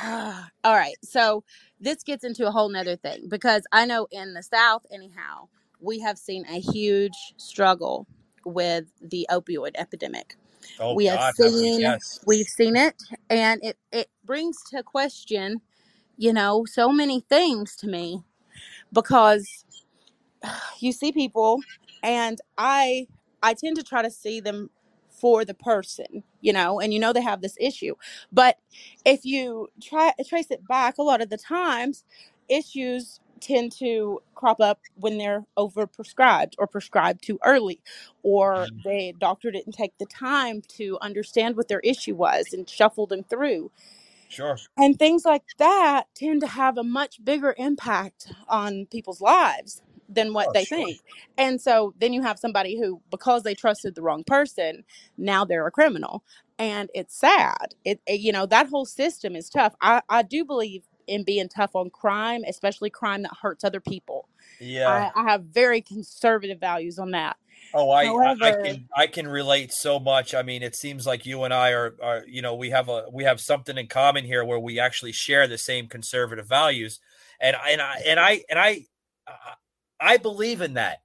(sighs) all right. So this gets into a whole nother thing because I know in the South, anyhow, we have seen a huge struggle with the opioid epidemic. Oh we have God, have we? seen yes. we've seen it and it it brings to question, you know, so many things to me because (sighs) you see people and i i tend to try to see them for the person you know and you know they have this issue. But if you try trace it back a lot of the times issues tend to crop up when they're overprescribed or prescribed too early or mm-hmm. the doctor didn't take the time to understand what their issue was and shuffle them through. Sure. and things like that tend to have a much bigger impact on people's lives than what Oh, they sure. think. And so then you have somebody who, because they trusted the wrong person, now they're a criminal. And it's sad. It, it- you know, that whole system is tough. I, I do believe in being tough on crime, especially crime that hurts other people. Yeah. I, I have very conservative values on that. Oh, I, I, I However- can I can relate so much. I mean, it seems like you and I are are you know we have a we have something in common here where we actually share the same conservative values, and I- and I and I and I I- believe in that.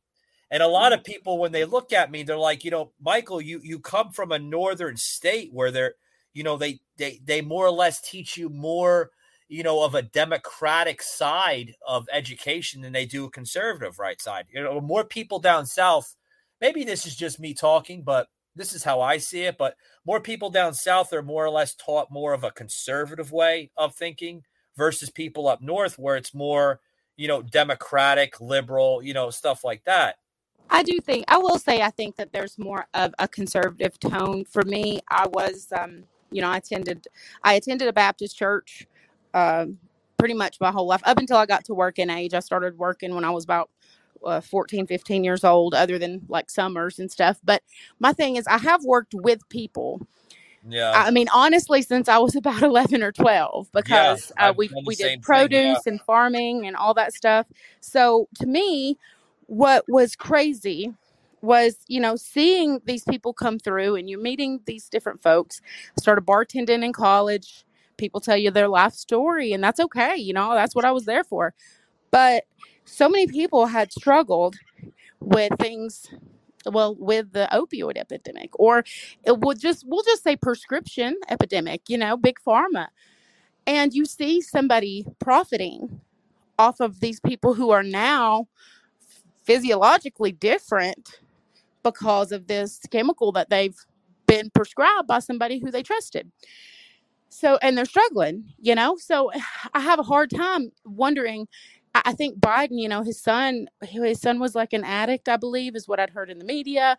And a lot of mm. people when they look at me, they're like, you know, Michael, you you come from a northern state where they're you know they they they more or less teach you more you know of a democratic side of education than they do a conservative right side. You know, more people down south maybe this is just me talking, but this is how I see it. But more people down south are more or less taught more of a conservative way of thinking versus people up north where it's more, you know, democratic, liberal, you know, stuff like that. I do think I will say I think that there's more of a conservative tone for me. I was, um, you know, I attended I attended a Baptist church um, pretty much my whole life up until I got to work in age. I started working when I was about uh, 14, 15 years old, other than like summers and stuff. But my thing is, I have worked with people. Yeah. I mean, honestly, since I was (laughs) about 11 or 12, because uh, we, we did thing, produce yeah. and farming and all that stuff. So to me, what was crazy was, you know, seeing these people come through and you're meeting these different folks. I started bartending in college. People tell you their life story, and that's okay. You know, that's what I was there for. But so many people had struggled with things well with the opioid epidemic or uh, it would just we'll just say prescription epidemic you know big pharma. And you see somebody profiting off of these people who are now physiologically different because of this chemical that they've been prescribed by somebody who they trusted. So and they're struggling you know? So i have a hard time wondering i I think biden you know his son his son was like an addict i believe is what i'd heard in the media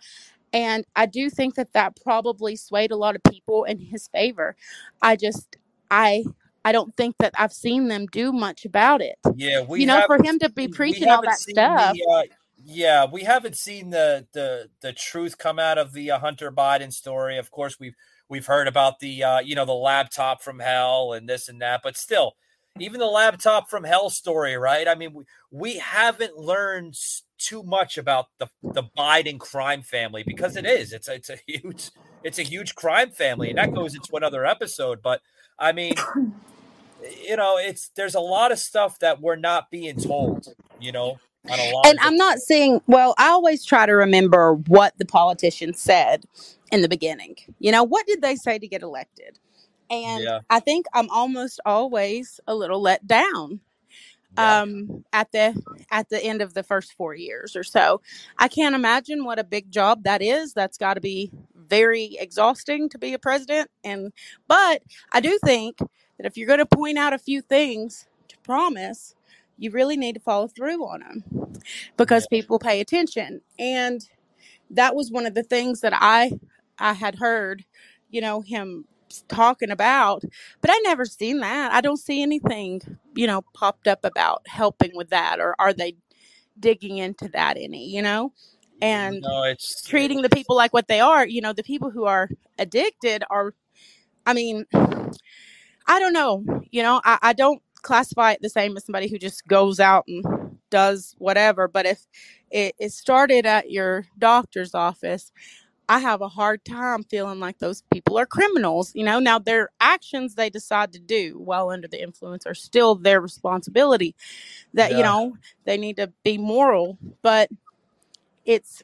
and i do think that that probably swayed a lot of people in his favor i just i i don't think that i've seen them do much about it Yeah, we you know for him to be we preaching all haven't that seen stuff the uh, yeah, we haven't seen the the the truth come out of the uh, Hunter Biden story. Of course, we've we've heard about the uh, you know the laptop from hell and this and that, but still, even the laptop from hell story, right? I mean, we, we haven't learned too much about the the Biden crime family because it is it's a, it's a huge it's a huge crime family, and that goes into another episode. But I mean, you know, it's there's a lot of stuff that we're not being told, you know, on a lot. and i'm not saying well i always try to remember what the politicians said in the beginning you know what did they say to get elected and Yeah. i think i'm almost always a little let down um at the at the end of the first four years or so. I can't imagine what a big job that is. That's got to be very exhausting to be a president and but i do think that if you're going to point out a few things to promise you really need to follow through on them because people pay attention. And that was one of the things that i i had heard you know him talking about but i never seen that. I don't see anything you know popped up about helping with that or are they digging into that any you know? And No, it's treating the people like what they are you know the people who are addicted are i mean i don't know you know i, I don't classify it the same as somebody who just goes out and does whatever but if it, it started at your doctor's office I have a hard time feeling like those people are criminals. You know, now their actions they decide to do while under the influence are still their responsibility. That, you know, they need to be moral, but it's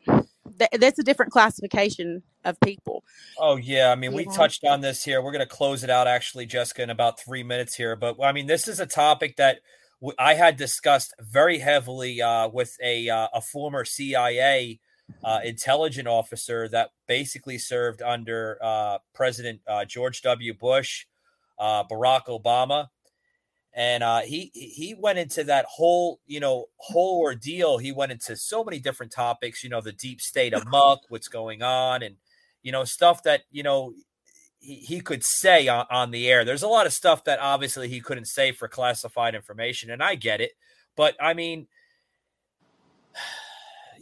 th- that's a different classification of people. Oh yeah, I mean we Yeah. touched on this here. We're going to close it out actually, Jessica, in about three minutes here. But I mean, this is a topic that I had discussed very heavily uh, with a uh, a former CIA uh, intelligence officer that basically served under uh, President uh, George W. Bush, uh, Barack Obama, and uh, he he went into that whole you know whole ordeal. He went into so many different topics. You know, the deep state of muck, what's going on, and you know stuff that you know he, he could say on, on the air. There's a lot of stuff that obviously he couldn't say for classified information, and I get it. But I mean,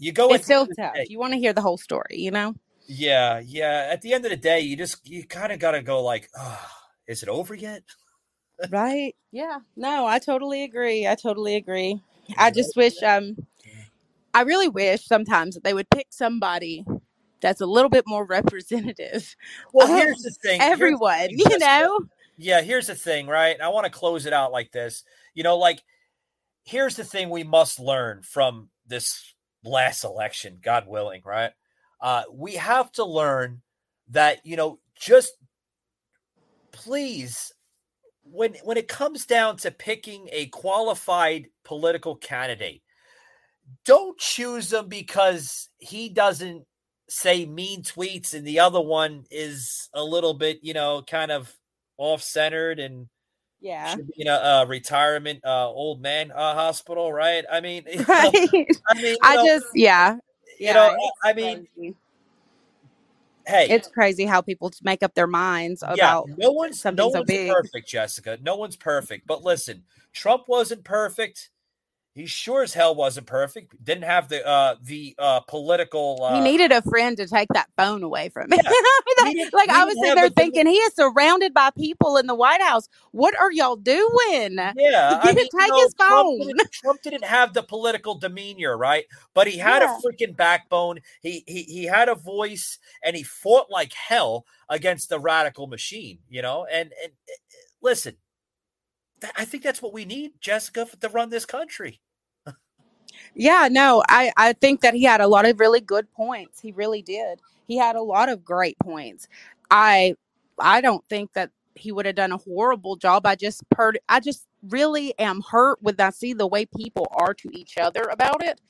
you go. It's still tough. You want to hear the whole story, you know? yeah, yeah. At the end of the day, you just you kind of got to go like, oh, is it over yet? Right? Yeah. No, I totally agree. I totally agree. I just wish um I really wish sometimes that they would pick somebody that's a little bit more (laughs) representative. Well, here's the thing. Here's the Everyone, thing, you know? Yeah, here's the thing, right? I want to close it out like this. You know, like here's the thing we must learn from this last election, God willing, right? Uh, we have to learn that, you know, just please when when it comes down to picking a qualified political candidate, don't choose them because he doesn't say mean tweets and the other one is a little bit, you know, kind of off centered and Yeah. should be in a, a retirement uh, old man uh, hospital, right? I mean, (laughs) know, Right. I mean, I know, just yeah. you Yeah, know, I mean, crazy. hey, It's crazy how people make up their minds yeah, about no one's something no so one's big. perfect, Jessica. No one's perfect. But listen, Trump wasn't perfect. He sure as hell wasn't perfect. Didn't have the uh the uh political uh he needed a friend to take that phone away from him. Yeah. (laughs) Didn't- like I was sitting there the- thinking, he is surrounded by people in the White House. What are y'all doing? Yeah, (laughs) I mean, take you know, his Trump phone. didn't, Trump didn't have the political demeanor, right? But he had Yeah. a freaking backbone. He he he had a voice, and he fought like hell against the radical machine. You know, and and uh, listen, th- I think that's what we need, Jessica, f- to run this country. Yeah, no, I I think that he had a lot of really good points. He really did. He had a lot of great points. I I don't think that he would have done a horrible job. I just per I just really am hurt when I see the way people are to each other about it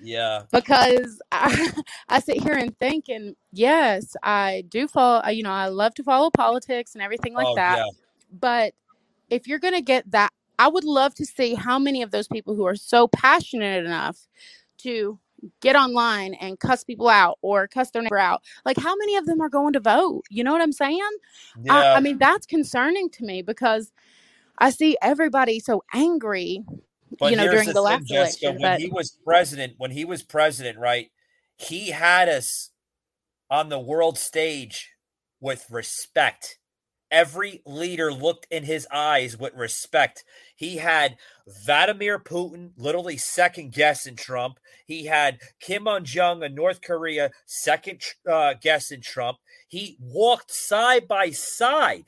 Yeah, because I, (laughs) I sit here and think and yes, I do follow you know, I love to follow politics and everything like Oh, that. yeah. But if you're going to get that I would love to see how many of those people who are so passionate enough to get online and cuss people out or cuss their neighbor out. Like how many of them are going to vote? You know what I'm saying? I, Yeah. I mean that's concerning to me because I see everybody so angry, But you know, during the, the thing, last Jessica. election. When But he was president, when he was president, right, he had us on the world stage with respect. Every leader looked in his eyes with respect. He had Vladimir Putin literally second guessing Trump. He had Kim Jong Jung of North Korea second uh, guessing Trump. He walked side by side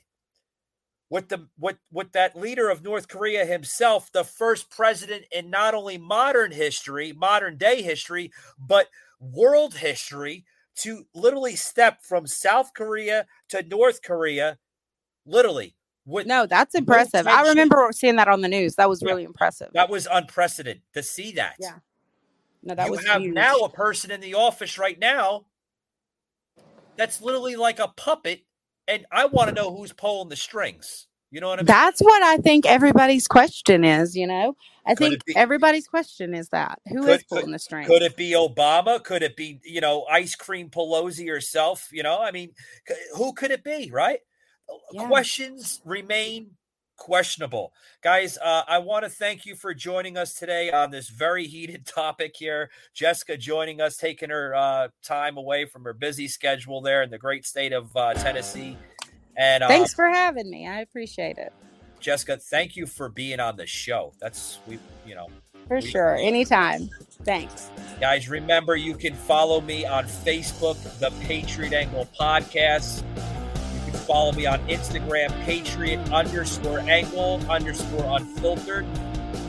with the with with that leader of North Korea himself, the first president in not only modern history, modern day history, but world history to literally step from South Korea to North Korea, literally. With no, that's impressive. I remember seeing that on the news. That was Yeah. really impressive. That was unprecedented to see that. Yeah. No, that you was have huge. now a person in the office right now that's literally like a puppet, and I want to know who's pulling the strings. You know what I mean? That's what I think everybody's question is, you know? I Could think be- everybody's question is that. who is pulling the strings? Could it be Obama? Could it be, you know, Ice Cream Pelosi herself? You know, I mean, who could it be, right? Yeah. Questions remain questionable. Guys, uh, I want to thank you for joining us today on this very heated (laughs) topic here. Jessica joining us, taking her uh, time away from her busy schedule there in the great state of uh, Tennessee. And uh, Thanks for having me. I appreciate it. Jessica, thank you for being on the show. That's we, you know, For we- sure. Anytime. Thanks. Guys, remember you can follow me on Facebook, the Patriot Angle Podcast. Can follow me on Instagram, Patriot underscore angle underscore unfiltered,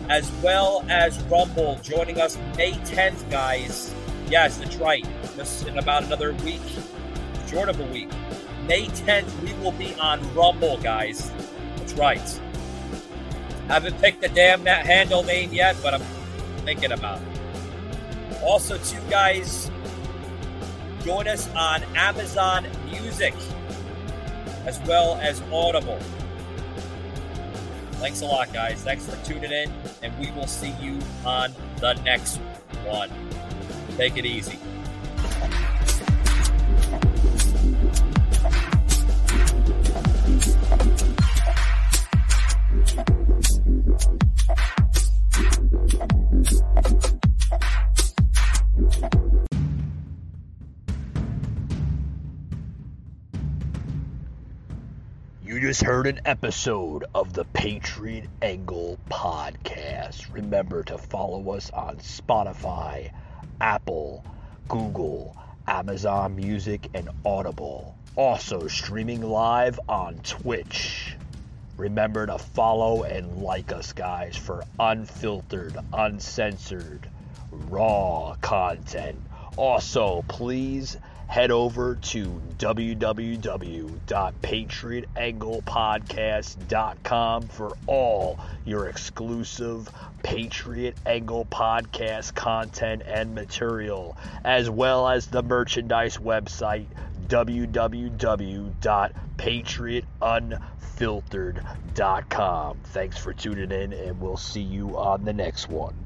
as well as Rumble joining us May 10th, guys. Yes, that's right. Just in about another week, short of a week. May 10th, we will be on Rumble, guys. That's right. Haven't picked the damn na- handle name yet, but I'm thinking about it. Also, too, guys, join us on Amazon Music as well as Audible. Thanks a lot, guys. Thanks for tuning in, and we will see you on the next one. Take it easy. Just heard an episode of the Patriot Angle podcast. Remember to follow us on Spotify, Apple, Google, Amazon Music, and Audible. Also streaming live on Twitch. Remember to follow and like us, guys, for unfiltered, uncensored, raw content. Also, please head over to www.patriotanglepodcast.com for all your exclusive Patriot Angle podcast content and material, as well as the merchandise website www.patriotunfiltered.com. Thanks for tuning in, and we'll see you on the next one.